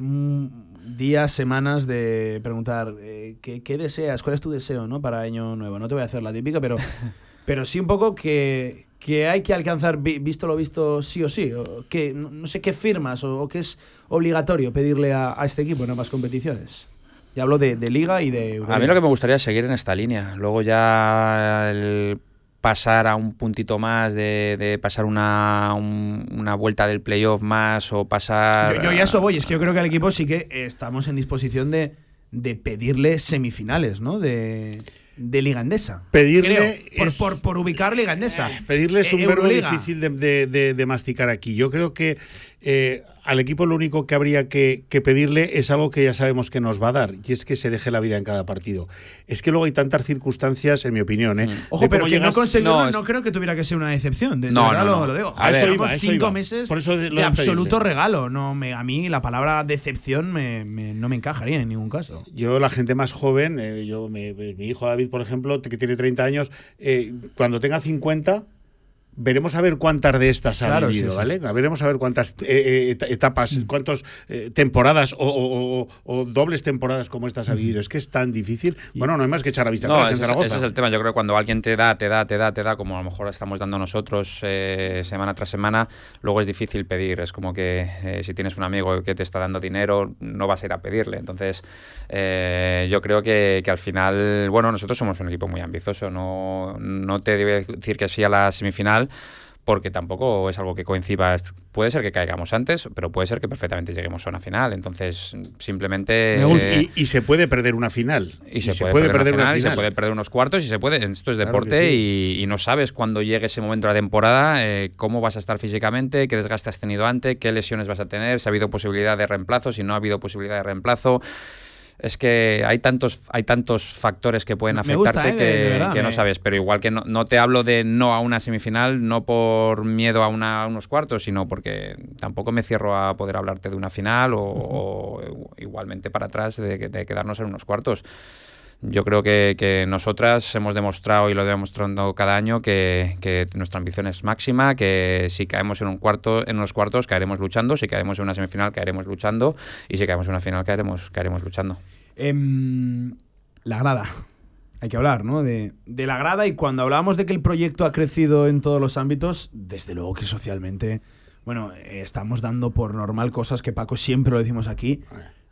días, semanas de preguntar eh, ¿qué, ¿qué, deseas, cuál es tu deseo ¿no? para año nuevo. No te voy a hacer la típica, pero, pero sí un poco que, que hay que alcanzar, visto lo visto, sí o sí. O que, no sé qué firmas o, o qué es obligatorio pedirle a, a, este equipo en ambas competiciones. Y hablo de, de Liga y de... Euroliga. A mí lo que me gustaría es seguir en esta línea. Luego ya el pasar a un puntito más, de, de pasar una, un, una vuelta del playoff más o pasar... Yo, yo ya eso voy, es que yo creo que al equipo sí que estamos en disposición de, de pedirle semifinales, ¿no? De, de Liga Endesa. Pedirle... Creo, por, es, por, por, ubicar Liga Endesa. Eh, pedirle es un eh, verbo difícil de, de, de, masticar aquí. Yo creo que... Eh, al equipo lo único que habría que, que, pedirle es algo que ya sabemos que nos va a dar, y es que se deje la vida en cada partido. Es que luego hay tantas circunstancias, en mi opinión. ¿eh? Ojo, pero que llegas... no consiguió, no, no, creo que tuviera que ser una decepción. De, no, de no, lo, lo, digo. A eso iba, eso cinco iba. meses Por eso de, de absoluto regalo. No, me, a mí la palabra decepción me, me, no me encajaría en ningún caso. Yo, la gente más joven, eh, yo me, mi hijo David, por ejemplo, que tiene 30 años, eh, cuando tenga 50 veremos a ver cuántas de estas ha claro, vivido, sí, sí. ¿vale? Veremos a ver cuántas eh, etapas, Mm. cuántas eh, temporadas o, o, o, o, dobles temporadas como estas ha Mm. vivido. Es que es tan difícil. Bueno, no hay más que echar la vista no, atrás ese, en Zaragoza. Ese es el tema. Yo creo que cuando alguien te da, te da, te da, te da, como a lo mejor estamos dando nosotros eh, semana tras semana, luego es difícil pedir. Es como que eh, si tienes un amigo que te está dando dinero, no vas a ir a pedirle. Entonces, eh, yo creo que, que, al final, bueno, nosotros somos un equipo muy ambicioso. No, no te debe decir que sí a la semifinal porque tampoco es algo que coincida. Puede ser que caigamos antes, pero puede ser que perfectamente lleguemos a una final. Entonces, simplemente. Eh, y, y, se puede perder una final. Y, y se, se, puede, puede perder, una, final, una, final, y se puede perder unos cuartos, y se puede. Esto es deporte claro sí. y, no sabes cuándo llegue ese momento de la temporada, eh, cómo vas a estar físicamente, qué desgaste has tenido antes, qué lesiones vas a tener, si ha habido posibilidad de reemplazo, si no ha habido posibilidad de reemplazo es que hay tantos, hay tantos factores que pueden afectarte gusta, eh, que, de, de verdad, que, no sabes. Pero igual que no, no, te hablo de no a una semifinal, no por miedo a, una, a unos cuartos, sino porque tampoco me cierro a poder hablarte de una final o, uh -huh. o igualmente para atrás de, de, quedarnos en unos cuartos. Yo creo que, que, nosotras hemos demostrado y lo demostrando cada año que, que, nuestra ambición es máxima, que si caemos en un cuarto, en unos cuartos caeremos luchando, si caemos en una semifinal caeremos luchando y si caemos en una final caeremos, caeremos luchando. Eh, la grada. Hay que hablar, ¿no? De, de, la grada y cuando hablábamos de que el proyecto ha crecido en todos los ámbitos, desde luego que socialmente, bueno, eh, estamos dando por normal cosas que Paco siempre lo decimos aquí,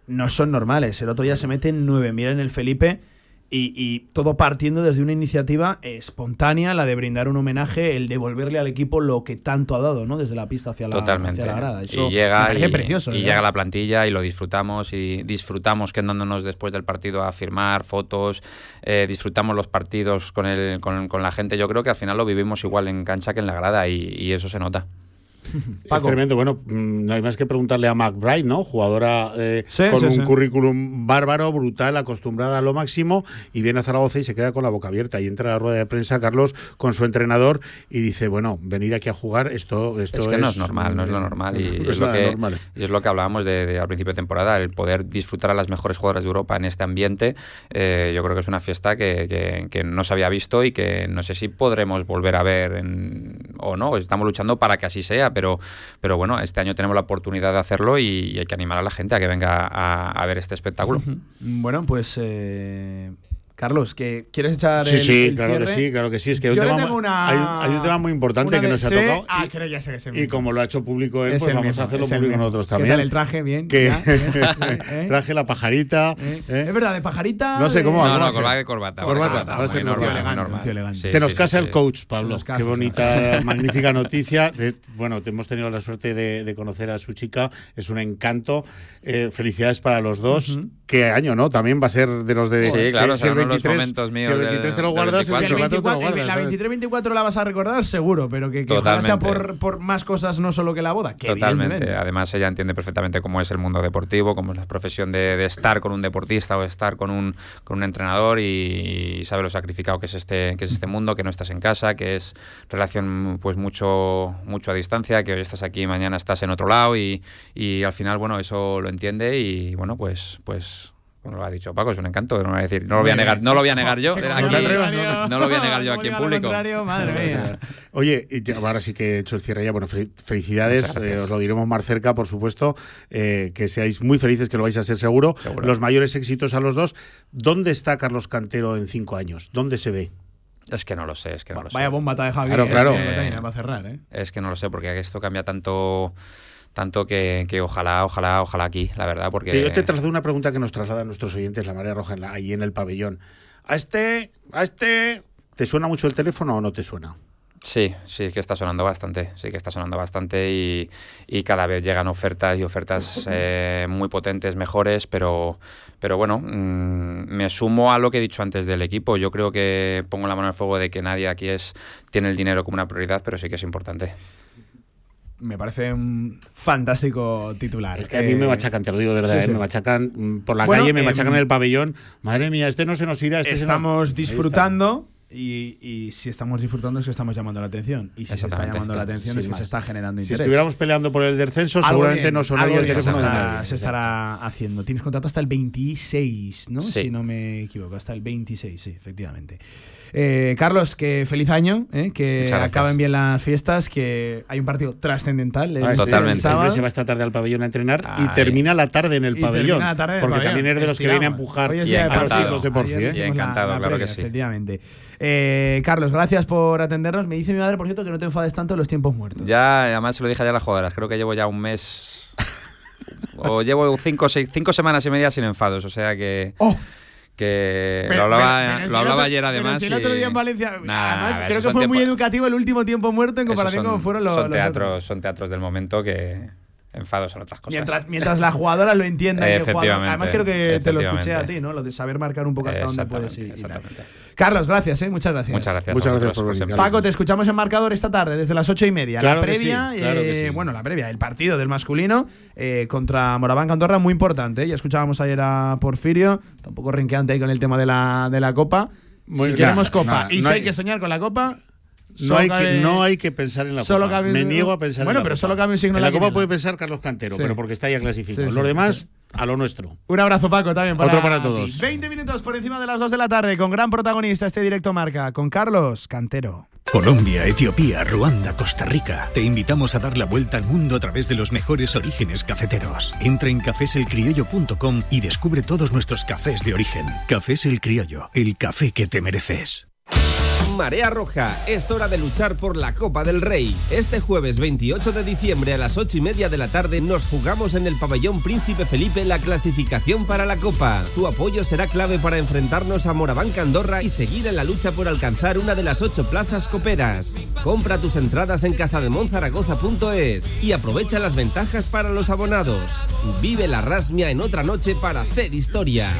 no son normales. El otro día se meten 9.000 en el Felipe y, y, todo partiendo desde una iniciativa espontánea, la de brindar un homenaje, el devolverle al equipo lo que tanto ha dado, ¿no? Desde la pista hacia la, Totalmente. Hacia la grada. Eso y llega, me y, precioso. Y ¿eh? llega la plantilla y lo disfrutamos y disfrutamos quedándonos después del partido a firmar fotos, eh, disfrutamos los partidos con, el, con, con, la gente. Yo creo que al final lo vivimos igual en cancha que en la grada y, y eso se nota. Paco. Es tremendo. Bueno, mm, no hay más que preguntarle a McBride, ¿no? Jugadora eh, sí, con sí, un sí. currículum bárbaro, brutal, acostumbrada a lo máximo, y viene a Zaragoza y se queda con la boca abierta. Y entra a la rueda de prensa Carlos con su entrenador y dice, bueno, venir aquí a jugar, esto, esto es... que no es normal, no es lo normal. Y, no es, lo que, normal. y es lo que hablábamos de, de, al principio de temporada, el poder disfrutar a las mejores jugadoras de Europa en este ambiente. Eh, yo creo que es una fiesta que, que, que, no se había visto y que no sé si podremos volver a ver en, o no. Estamos luchando para que así sea, pero, pero bueno, este año tenemos la oportunidad de hacerlo y, y hay que animar a la gente a que venga a, a ver este espectáculo. Bueno, pues eh, Carlos, que quieres echar sí, el, sí, el claro que sí, claro que sí. Es que Yo hay, un tema, tengo una- hay, un- hay un tema muy importante que de- nos ha tocado. Ah, y- creo ya sé que es el y mismo. como lo ha hecho público él, Es pues vamos mismo, a hacerlo público nosotros ¿Qué también. tal el traje? Bien, Que ¿eh? traje la pajarita. ¿Eh? ¿eh? Es verdad, de pajarita. No sé de- cómo va. No, ¿cómo no, a ser? corbata corbata. Corbata, Corbata, va a ser Se nos sí, casa sí, el coach, Pablo. Qué se bonita, magnífica noticia. De- bueno, te hemos tenido la suerte de, de conocer a su chica. Es un encanto. Felicidades para los dos. Qué año, ¿no? También va a ser de los de. Sí, claro, que si el serán unos 23, momentos míos si el del- 23 te lo guardas, el 24. 24 te lo 24, guardas. la ¿sabes? 23-24 la vas a recordar seguro, pero que, que ojalá sea Totalmente. por, por más cosas, no solo que la boda. Que Totalmente. Además, ella entiende perfectamente cómo es el mundo deportivo, cómo es la profesión de, de estar con un deportista o estar con un, con un entrenador y, sabe lo sacrificado que es este que es este mundo, que no estás en casa, que es relación pues mucho mucho a distancia, que hoy estás aquí, mañana estás en otro lado y, y al final, bueno, eso lo entiende y bueno, pues pues como lo ha dicho Paco, es un encanto, no, voy a decir, no lo voy a negar, no lo voy a negar yo, aquí, contrario- no lo voy a negar yo aquí en público. contrario, madre mía. Oye, y ahora sí que he hecho el cierre ya. Bueno, fel- felicidades. Eh, os lo diremos más cerca, por supuesto. eh, que seáis muy felices, que lo vais a ser seguro. Seguro. Los mayores éxitos a los dos. ¿Dónde está Carlos Cantero en cinco años? ¿Dónde se ve? Es que no lo sé, es que no lo sé. Vaya bomba te ha dejado Claro, claro. eh, que va a cerrar, ¿eh? Es que no lo sé, porque esto cambia tanto tanto que, que ojalá, ojalá, ojalá aquí, la verdad, porque... Que yo te traslado una pregunta que nos trasladan nuestros oyentes, la Marea Roja, en la- ahí en el pabellón. ¿A este, a este, te suena mucho el teléfono o no te suena? Sí, sí que está sonando bastante, sí que está sonando bastante y, y cada vez llegan ofertas y ofertas eh, muy potentes, mejores, pero, pero bueno, mm, me sumo a lo que he dicho antes del equipo. Yo creo que pongo la mano al fuego de que nadie aquí es tiene el dinero como una prioridad, pero sí que es importante. Me parece un fantástico titular. Es que a mí me machacan, te lo digo de verdad, sí, eh, me machacan mm, por la Bueno, calle, me em, machacan en el pabellón. Madre mía, este no se nos irá, este estamos está. disfrutando y, y si estamos disfrutando es que estamos llamando la atención. Y si se está llamando la atención es que más. se está generando Si interés. estuviéramos peleando por el descenso, seguramente bien, no sonaría el teléfono se de estará, nadie. se estará haciendo. Tienes contrato hasta el 26, ¿no? Sí. Si no me equivoco, hasta el 26, sí, efectivamente. Eh, Carlos, que feliz año, ¿eh? que acaben bien las fiestas, que hay un partido trascendental. el- Ah, sí, el Totalmente. Siempre sábado. se va esta tarde al pabellón a entrenar y termina la tarde en el Y pabellón. la tarde en el porque pabellón. también eres de los que viene a empujar Hoy es Y día de a los chicos de. ¿eh? Y la- encantado, la claro que sí. Efectivamente. Eh, Carlos, gracias por atendernos. Me dice mi madre, por cierto, que no te enfades tanto en los tiempos muertos. Ya, además se lo dije ayer a las jugadoras, creo que llevo ya un mes o llevo cinco, seis, cinco semanas y media sin enfados, o sea que... ¡Oh! Que Pero- lo hablaba, pero- pero si lo hablaba otro- ayer pero además. si el otro día en Valencia. Nada, además, nada, creo que fue muy educativo el último tiempo muerto en comparación son- con fueron los. son los teatros, otros. son teatros del momento que enfados son otras cosas. Mientras, mientras las jugadoras lo entiendan. y el jugador- además, creo que te lo escuché a ti, ¿no? Lo de saber marcar un poco hasta dónde puedes Exactamente, ir. exactamente. Carlos, gracias, ¿eh? Muchas gracias. Muchas gracias. Muchas gracias por venir. Paco, te escuchamos en marcador esta tarde, desde las ocho y media. Claro la que previa, sí, claro que eh, sí. bueno, la previa, el partido del masculino eh, contra Moraván Andorra, muy importante. ¿eh? Ya escuchábamos ayer a Porfirio, está un poco renqueante ahí con el tema de la, de la Copa. Muy- si queremos nada, Copa nada, y no si hay hay- que soñar con la Copa. No hay, que, no hay que pensar en la solo Copa. cabe un- Me niego a pensar Bueno, en la pero Copa. solo cabe un signo En la Copa quiniela. puede pensar Carlos Cantero, Sí. pero porque está ya clasificado. Sí, sí. Los demás, a lo nuestro. Un abrazo, Paco, también para Otro para todos. 20 minutos por encima de las 2 de la tarde, con gran protagonista este directo marca, con Carlos Cantero. Colombia, Etiopía, Ruanda, Costa Rica. Te invitamos a dar la vuelta al mundo a través de los mejores orígenes cafeteros. Entra en cafeselcriollo.com y descubre todos nuestros cafés de origen. Cafés El Criollo, el café que te mereces. Marea Roja, es hora de luchar por la Copa del Rey. Este jueves 28 de diciembre a las 8 y media de la tarde nos jugamos en el pabellón Príncipe Felipe la clasificación para la Copa. Tu apoyo será clave para enfrentarnos a Morabanca Andorra y seguir en la lucha por alcanzar una de las ocho plazas coperas. Compra tus entradas en casademonzaragoza.es y aprovecha las ventajas para los abonados. Vive la rasmia en otra noche para hacer historia.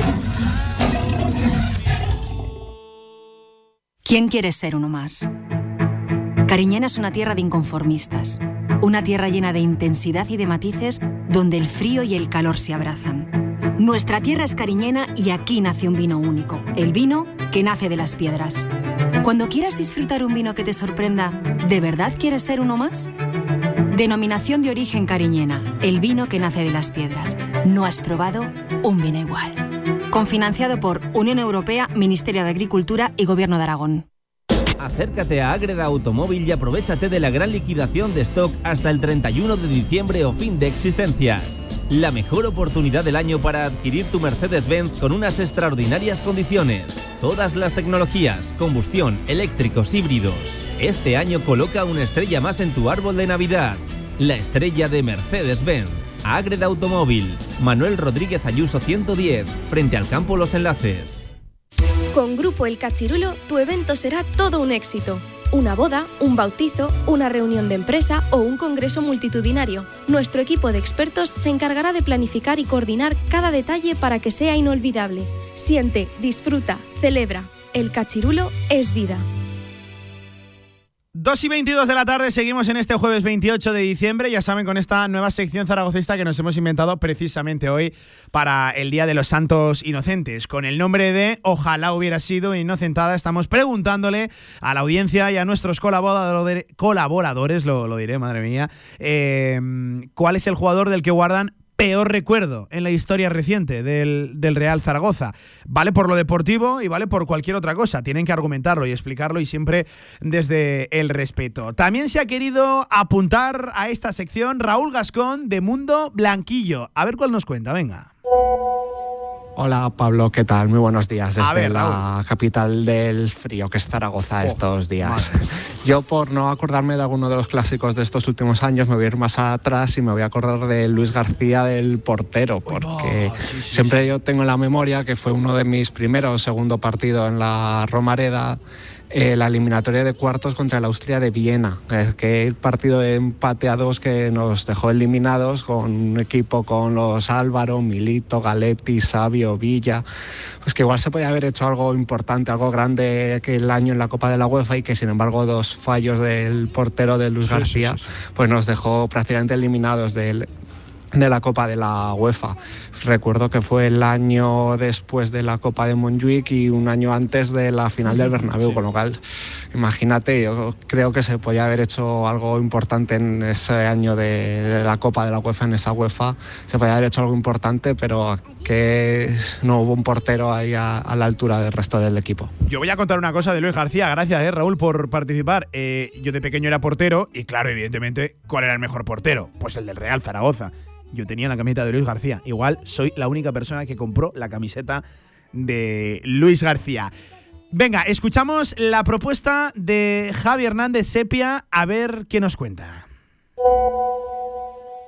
¿Quién quiere ser uno más? Cariñena es una tierra de inconformistas, una tierra llena de intensidad y de matices donde el frío y el calor se abrazan. Nuestra tierra es cariñena y aquí nace un vino único, el vino que nace de las piedras. Cuando quieras disfrutar un vino que te sorprenda, ¿de verdad quieres ser uno más? Denominación de origen cariñena, el vino que nace de las piedras. No has probado un vino igual. Confinanciado por Unión Europea, Ministerio de Agricultura y Gobierno de Aragón. Acércate a Agreda Automóvil y aprovechate de la gran liquidación de stock hasta el 31 de diciembre o fin de existencias. la mejor oportunidad del año para adquirir tu Mercedes-Benz con unas extraordinarias condiciones. Todas las tecnologías, combustión, eléctricos, híbridos. Este año coloca una estrella más en tu árbol de Navidad. La estrella de Mercedes-Benz. Agreda Automóvil. Manuel Rodríguez Ayuso 110, frente al campo Los Enlaces. Con Grupo El Cachirulo, tu evento será todo un éxito una boda, un bautizo, una reunión de empresa o un congreso multitudinario. Nuestro equipo de expertos se encargará de planificar y coordinar cada detalle para que sea inolvidable. Siente, disfruta, celebra. El cachirulo es vida. 2 y 22 de la tarde, seguimos en este jueves 28 de diciembre, ya saben, con esta nueva sección zaragocista que nos hemos inventado precisamente hoy para el Día de los Santos Inocentes. Con el nombre de Ojalá hubiera sido inocentada, estamos preguntándole a la audiencia y a nuestros colaboradores, colaboradores lo, diré, madre mía, eh, cuál es el jugador del que guardan peor recuerdo en la historia reciente del, Real Zaragoza. Vale por lo deportivo y vale por cualquier otra cosa. Tienen que argumentarlo y explicarlo y siempre desde el respeto. También se ha querido apuntar a esta sección Raúl Gascón de Mundo Blanquillo. A ver cuál nos cuenta, venga. Hola Pablo, ¿qué tal? Muy buenos días desde la capital del frío, que es Zaragoza oh, estos días. Yo por no acordarme de alguno de los clásicos de estos últimos años me voy a ir más atrás y me voy a acordar de Luis García del portero, porque siempre yo tengo en la memoria que fue uno de mis primeros, segundo partido en la Romareda eh, la eliminatoria de cuartos contra la Austria de Viena, que el partido de empate a dos que nos dejó eliminados con un equipo con los Álvaro, Milito, Galetti, Sabio, Villa, pues que igual se podía haber hecho algo importante, algo grande aquel año en la Copa de la UEFA y que sin embargo dos fallos del portero de Luis García pues nos dejó prácticamente eliminados del, de la Copa de la UEFA. Recuerdo que fue el año después de la Copa de Montjuic y un año antes de la final del Bernabéu, con lo cual, imagínate, yo creo que se podía haber hecho algo importante en ese año de, la Copa de la UEFA, en esa UEFA, se podía haber hecho algo importante, pero que no hubo un portero ahí a, la altura del resto del equipo. Yo voy a contar una cosa de Luis García, gracias eh, Raúl por participar. Eh, yo de pequeño era portero y claro, evidentemente, ¿cuál era el mejor portero? Pues el del Real Zaragoza yo tenía la camiseta de Luis García. Igual soy la única persona que compró la camiseta de Luis García. Venga, escuchamos la propuesta de Javi Hernández Sepia, a ver qué nos cuenta.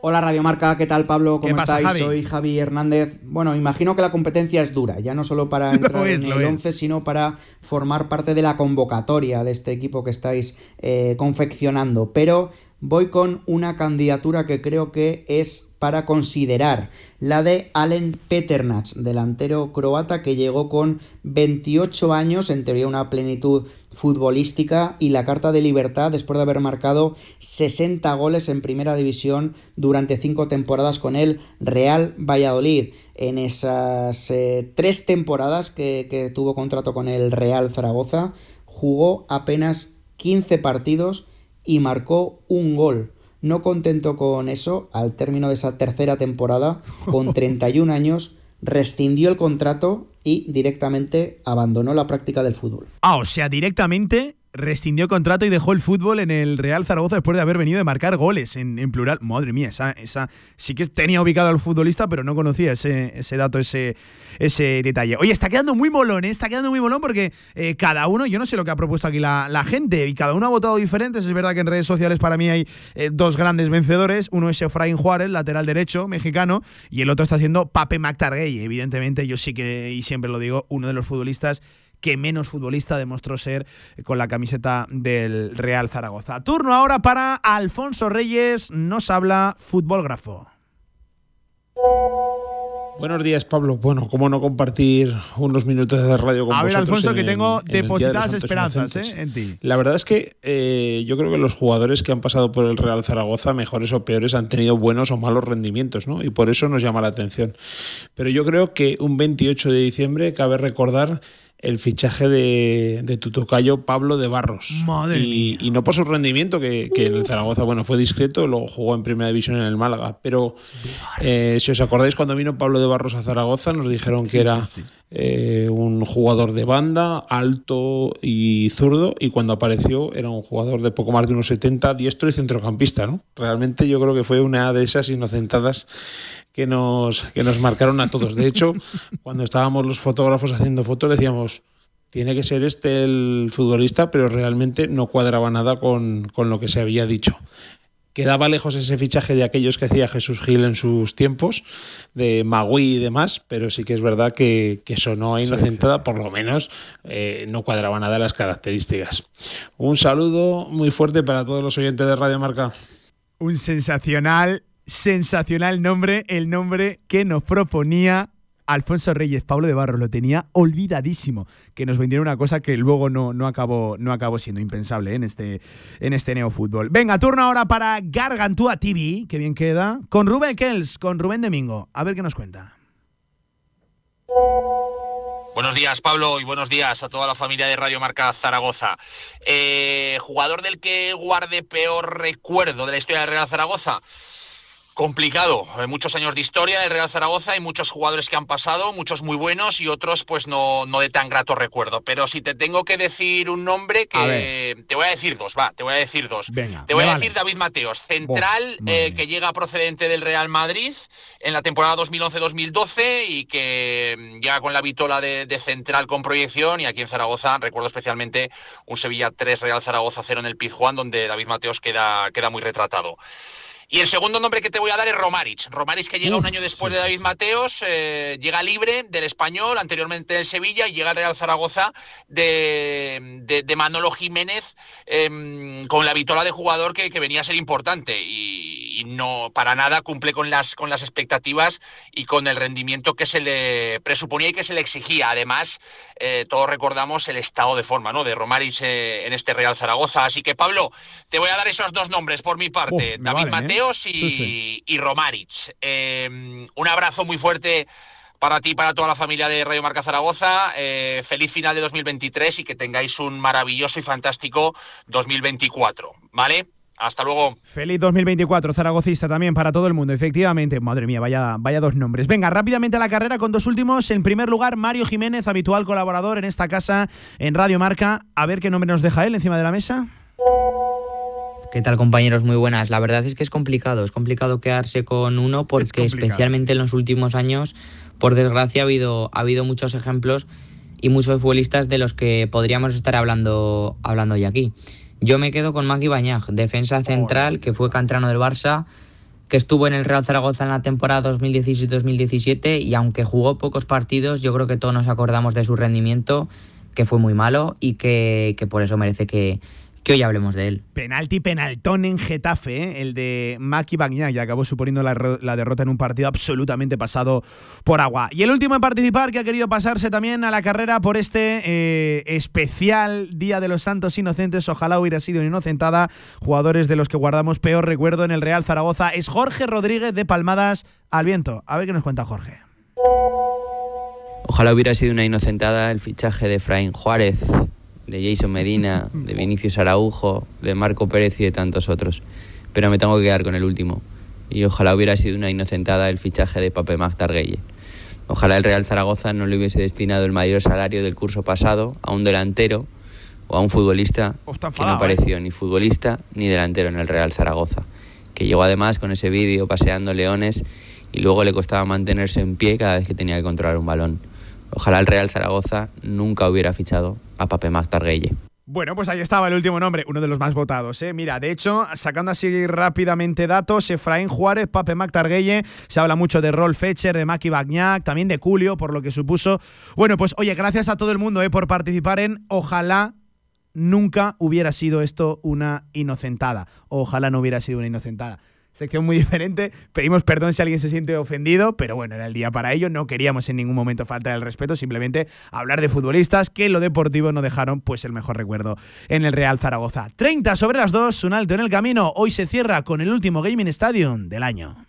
Hola Radio Marca, ¿qué tal Pablo? ¿Cómo estáis? Soy Javi Hernández. Bueno, imagino que la competencia es dura, ya no solo para entrar en el 11, sino para formar parte de la convocatoria de este equipo que estáis eh, confeccionando. Pero voy con una candidatura que creo que es para considerar, la de Alen Peternach, delantero croata que llegó con 28 años, en teoría una plenitud futbolística y la carta de libertad después de haber marcado 60 goles en primera división durante 5 temporadas con el Real Valladolid. En esas eh, tres temporadas que, que tuvo contrato con el Real Zaragoza, jugó apenas 15 partidos y marcó un gol. No contento con eso, al término de esa tercera temporada, con 31 años, rescindió el contrato y directamente abandonó la práctica del fútbol. Ah, o sea, directamente rescindió contrato y dejó el fútbol en el Real Zaragoza después de haber venido de marcar goles en, plural. Madre mía, esa, esa sí que tenía ubicado al futbolista, pero no conocía ese, ese dato, ese, ese detalle. Oye, está quedando muy molón, ¿eh? está quedando muy molón porque eh, cada uno, yo no sé lo que ha propuesto aquí la, gente, y cada uno ha votado diferente. Es verdad que en redes sociales para mí hay eh, dos grandes vencedores. Uno es Efraín Juárez, lateral derecho, mexicano, y el otro está siendo Pape McTargay. Evidentemente, yo sí que, y siempre lo digo, uno de los futbolistas que menos futbolista demostró ser con la camiseta del Real Zaragoza. Turno ahora para Alfonso Reyes, nos habla Futbolgrafo. Buenos días, Pablo. Bueno, ¿cómo no compartir unos minutos de radio con A ver, Alfonso, que tengo depositadas esperanzas ¿eh? en ti. La verdad es que eh, yo creo que los jugadores que han pasado por el Real Zaragoza, mejores o peores, han tenido buenos o malos rendimientos, ¿no? Y por eso nos llama la atención. Pero yo creo que un 28 de diciembre cabe recordar el fichaje de, de tu tocayo Pablo de Barros. Madre y, y, no por su rendimiento, que, que, en el Zaragoza bueno, fue discreto, luego jugó en primera división en el Málaga. Pero eh, si os acordáis, cuando vino Pablo de Barros a Zaragoza, nos dijeron que era eh, un jugador de banda, alto y zurdo, y cuando apareció era un jugador de poco más de unos 70, diestro y centrocampista. ¿no? Realmente yo creo que fue una de esas inocentadas que nos, que nos marcaron a todos. De hecho, cuando estábamos los fotógrafos haciendo fotos decíamos, tiene que ser este el futbolista, pero realmente no cuadraba nada con, con lo que se había dicho quedaba lejos ese fichaje de aquellos que hacía Jesús Gil en sus tiempos, de Magui y demás, pero sí que es verdad que, sonó a inocentada, por lo menos eh, no cuadraba nada las características. Un saludo muy fuerte para todos los oyentes de Radio Marca. Un sensacional, sensacional nombre, el nombre que nos proponía Alfonso Reyes, Pablo de Barro, lo tenía olvidadísimo, que nos vendiera una cosa que luego no, no, acabó, no acabó siendo impensable en este, en este neofútbol. Venga, turno ahora para Gargantúa TV, que bien queda, con Rubén Kells, con Rubén Domingo. A ver qué nos cuenta. Buenos días, Pablo, y buenos días a toda la familia de Radio Marca Zaragoza. Eh, ¿Jugador del que guarde peor recuerdo de la historia del Real Zaragoza? Complicado. Eh, muchos años de historia del Real Zaragoza y muchos jugadores que han pasado, muchos muy buenos y otros pues no, no de tan grato recuerdo. Pero si te tengo que decir un nombre, que te voy a decir dos, va, te voy a decir dos. te voy a decir David Mateos, central eh, que llega procedente del Real Madrid en la temporada 2011-2012 y que mm, llega con la vitola de, central con proyección y aquí en Zaragoza recuerdo especialmente un Sevilla 3 Real Zaragoza 0 en el Pizjuán donde David Mateos queda, queda muy retratado. Y el segundo nombre que te voy a dar es Romaric. Romaric que llega un año después de David Mateos, eh, llega libre del español, anteriormente del Sevilla, y llega al Real Zaragoza de, de, Manolo Jiménez em, con la vitola de jugador que, venía a ser importante. Y, no para nada cumple con las, con las expectativas y con el rendimiento que se le presuponía y que se le exigía. Además, eh, todos recordamos el estado de forma ¿no? de Romaric eh, en este Real Zaragoza. Así que, Pablo, te voy a dar esos dos nombres por mi parte. David Mateos y, Romaric. Em, un abrazo muy fuerte para ti y para toda la familia de Radio Marca Zaragoza. Eh, feliz final de 2023 y que tengáis un maravilloso y fantástico 2024. ¿Vale? Hasta luego. Feliz 2024, zaragocista también para todo el mundo, efectivamente. Madre mía, vaya, vaya dos nombres. Venga, rápidamente a la carrera con dos últimos. En primer lugar, Mario Jiménez, habitual colaborador en esta casa en Radio Marca. A ver qué nombre nos deja él encima de la mesa. ¿Qué tal compañeros? Muy buenas. La verdad es que es complicado, es complicado quedarse con uno porque especialmente en los últimos años, por desgracia, ha habido, ha habido muchos ejemplos y muchos futbolistas de los que podríamos estar hablando, hablando ya aquí. Yo me quedo con Magui Bañag, defensa central, que fue cantrano del Barça, que estuvo en el Real Zaragoza en la temporada 2016-2017 y aunque jugó pocos partidos, yo creo que todos nos acordamos de su rendimiento, que fue muy malo y que, que por eso merece que, que hoy hablemos de él. Penalti penaltón en Getafe, ¿eh? el de Maki Bagnac, y acabó suponiendo la, derrota en un partido absolutamente pasado por agua. Y el último en participar, que ha querido pasarse también a la carrera por este eh, especial Día de los Santos Inocentes, ojalá hubiera sido inocentada, jugadores de los que guardamos peor recuerdo en el Real Zaragoza, es Jorge Rodríguez de Palmadas al Viento. A ver qué nos cuenta Jorge. Ojalá hubiera sido una inocentada el fichaje de Fraín Juárez de Jason Medina, de Vinicius Araujo, de Marco Pérez y de tantos otros. Pero me tengo que quedar con el último. Y ojalá hubiera sido una inocentada el fichaje de Pape Magtarguelle. Ojalá el Real Zaragoza no le hubiese destinado el mayor salario del curso pasado a un delantero o a un futbolista que no apareció ¿eh? ni futbolista ni delantero en el Real Zaragoza. Que llegó además con ese vídeo paseando leones y luego le costaba mantenerse en pie cada vez que tenía que controlar un balón. Ojalá el Real Zaragoza nunca hubiera fichado a Pape Magtarguelle. Bueno, pues ahí estaba el último nombre, uno de los más votados. ¿eh? Mira, de hecho, sacando así rápidamente datos, Efraín Juárez, Pape Magtarguelle, se habla mucho de Rolf Fetcher, de Maki Bagnac, también de Julio, por lo que supuso. Bueno, pues oye, gracias a todo el mundo ¿eh? por participar en Ojalá nunca hubiera sido esto una inocentada. Ojalá no hubiera sido una inocentada sección muy diferente. Pedimos perdón si alguien se siente ofendido, pero bueno, era el día para ello. No queríamos en ningún momento faltar el respeto, simplemente hablar de futbolistas que en lo deportivo no dejaron pues el mejor recuerdo en el Real Zaragoza. 30 sobre las 2, un alto en el camino. Hoy se cierra con el último Gaming Stadium del año.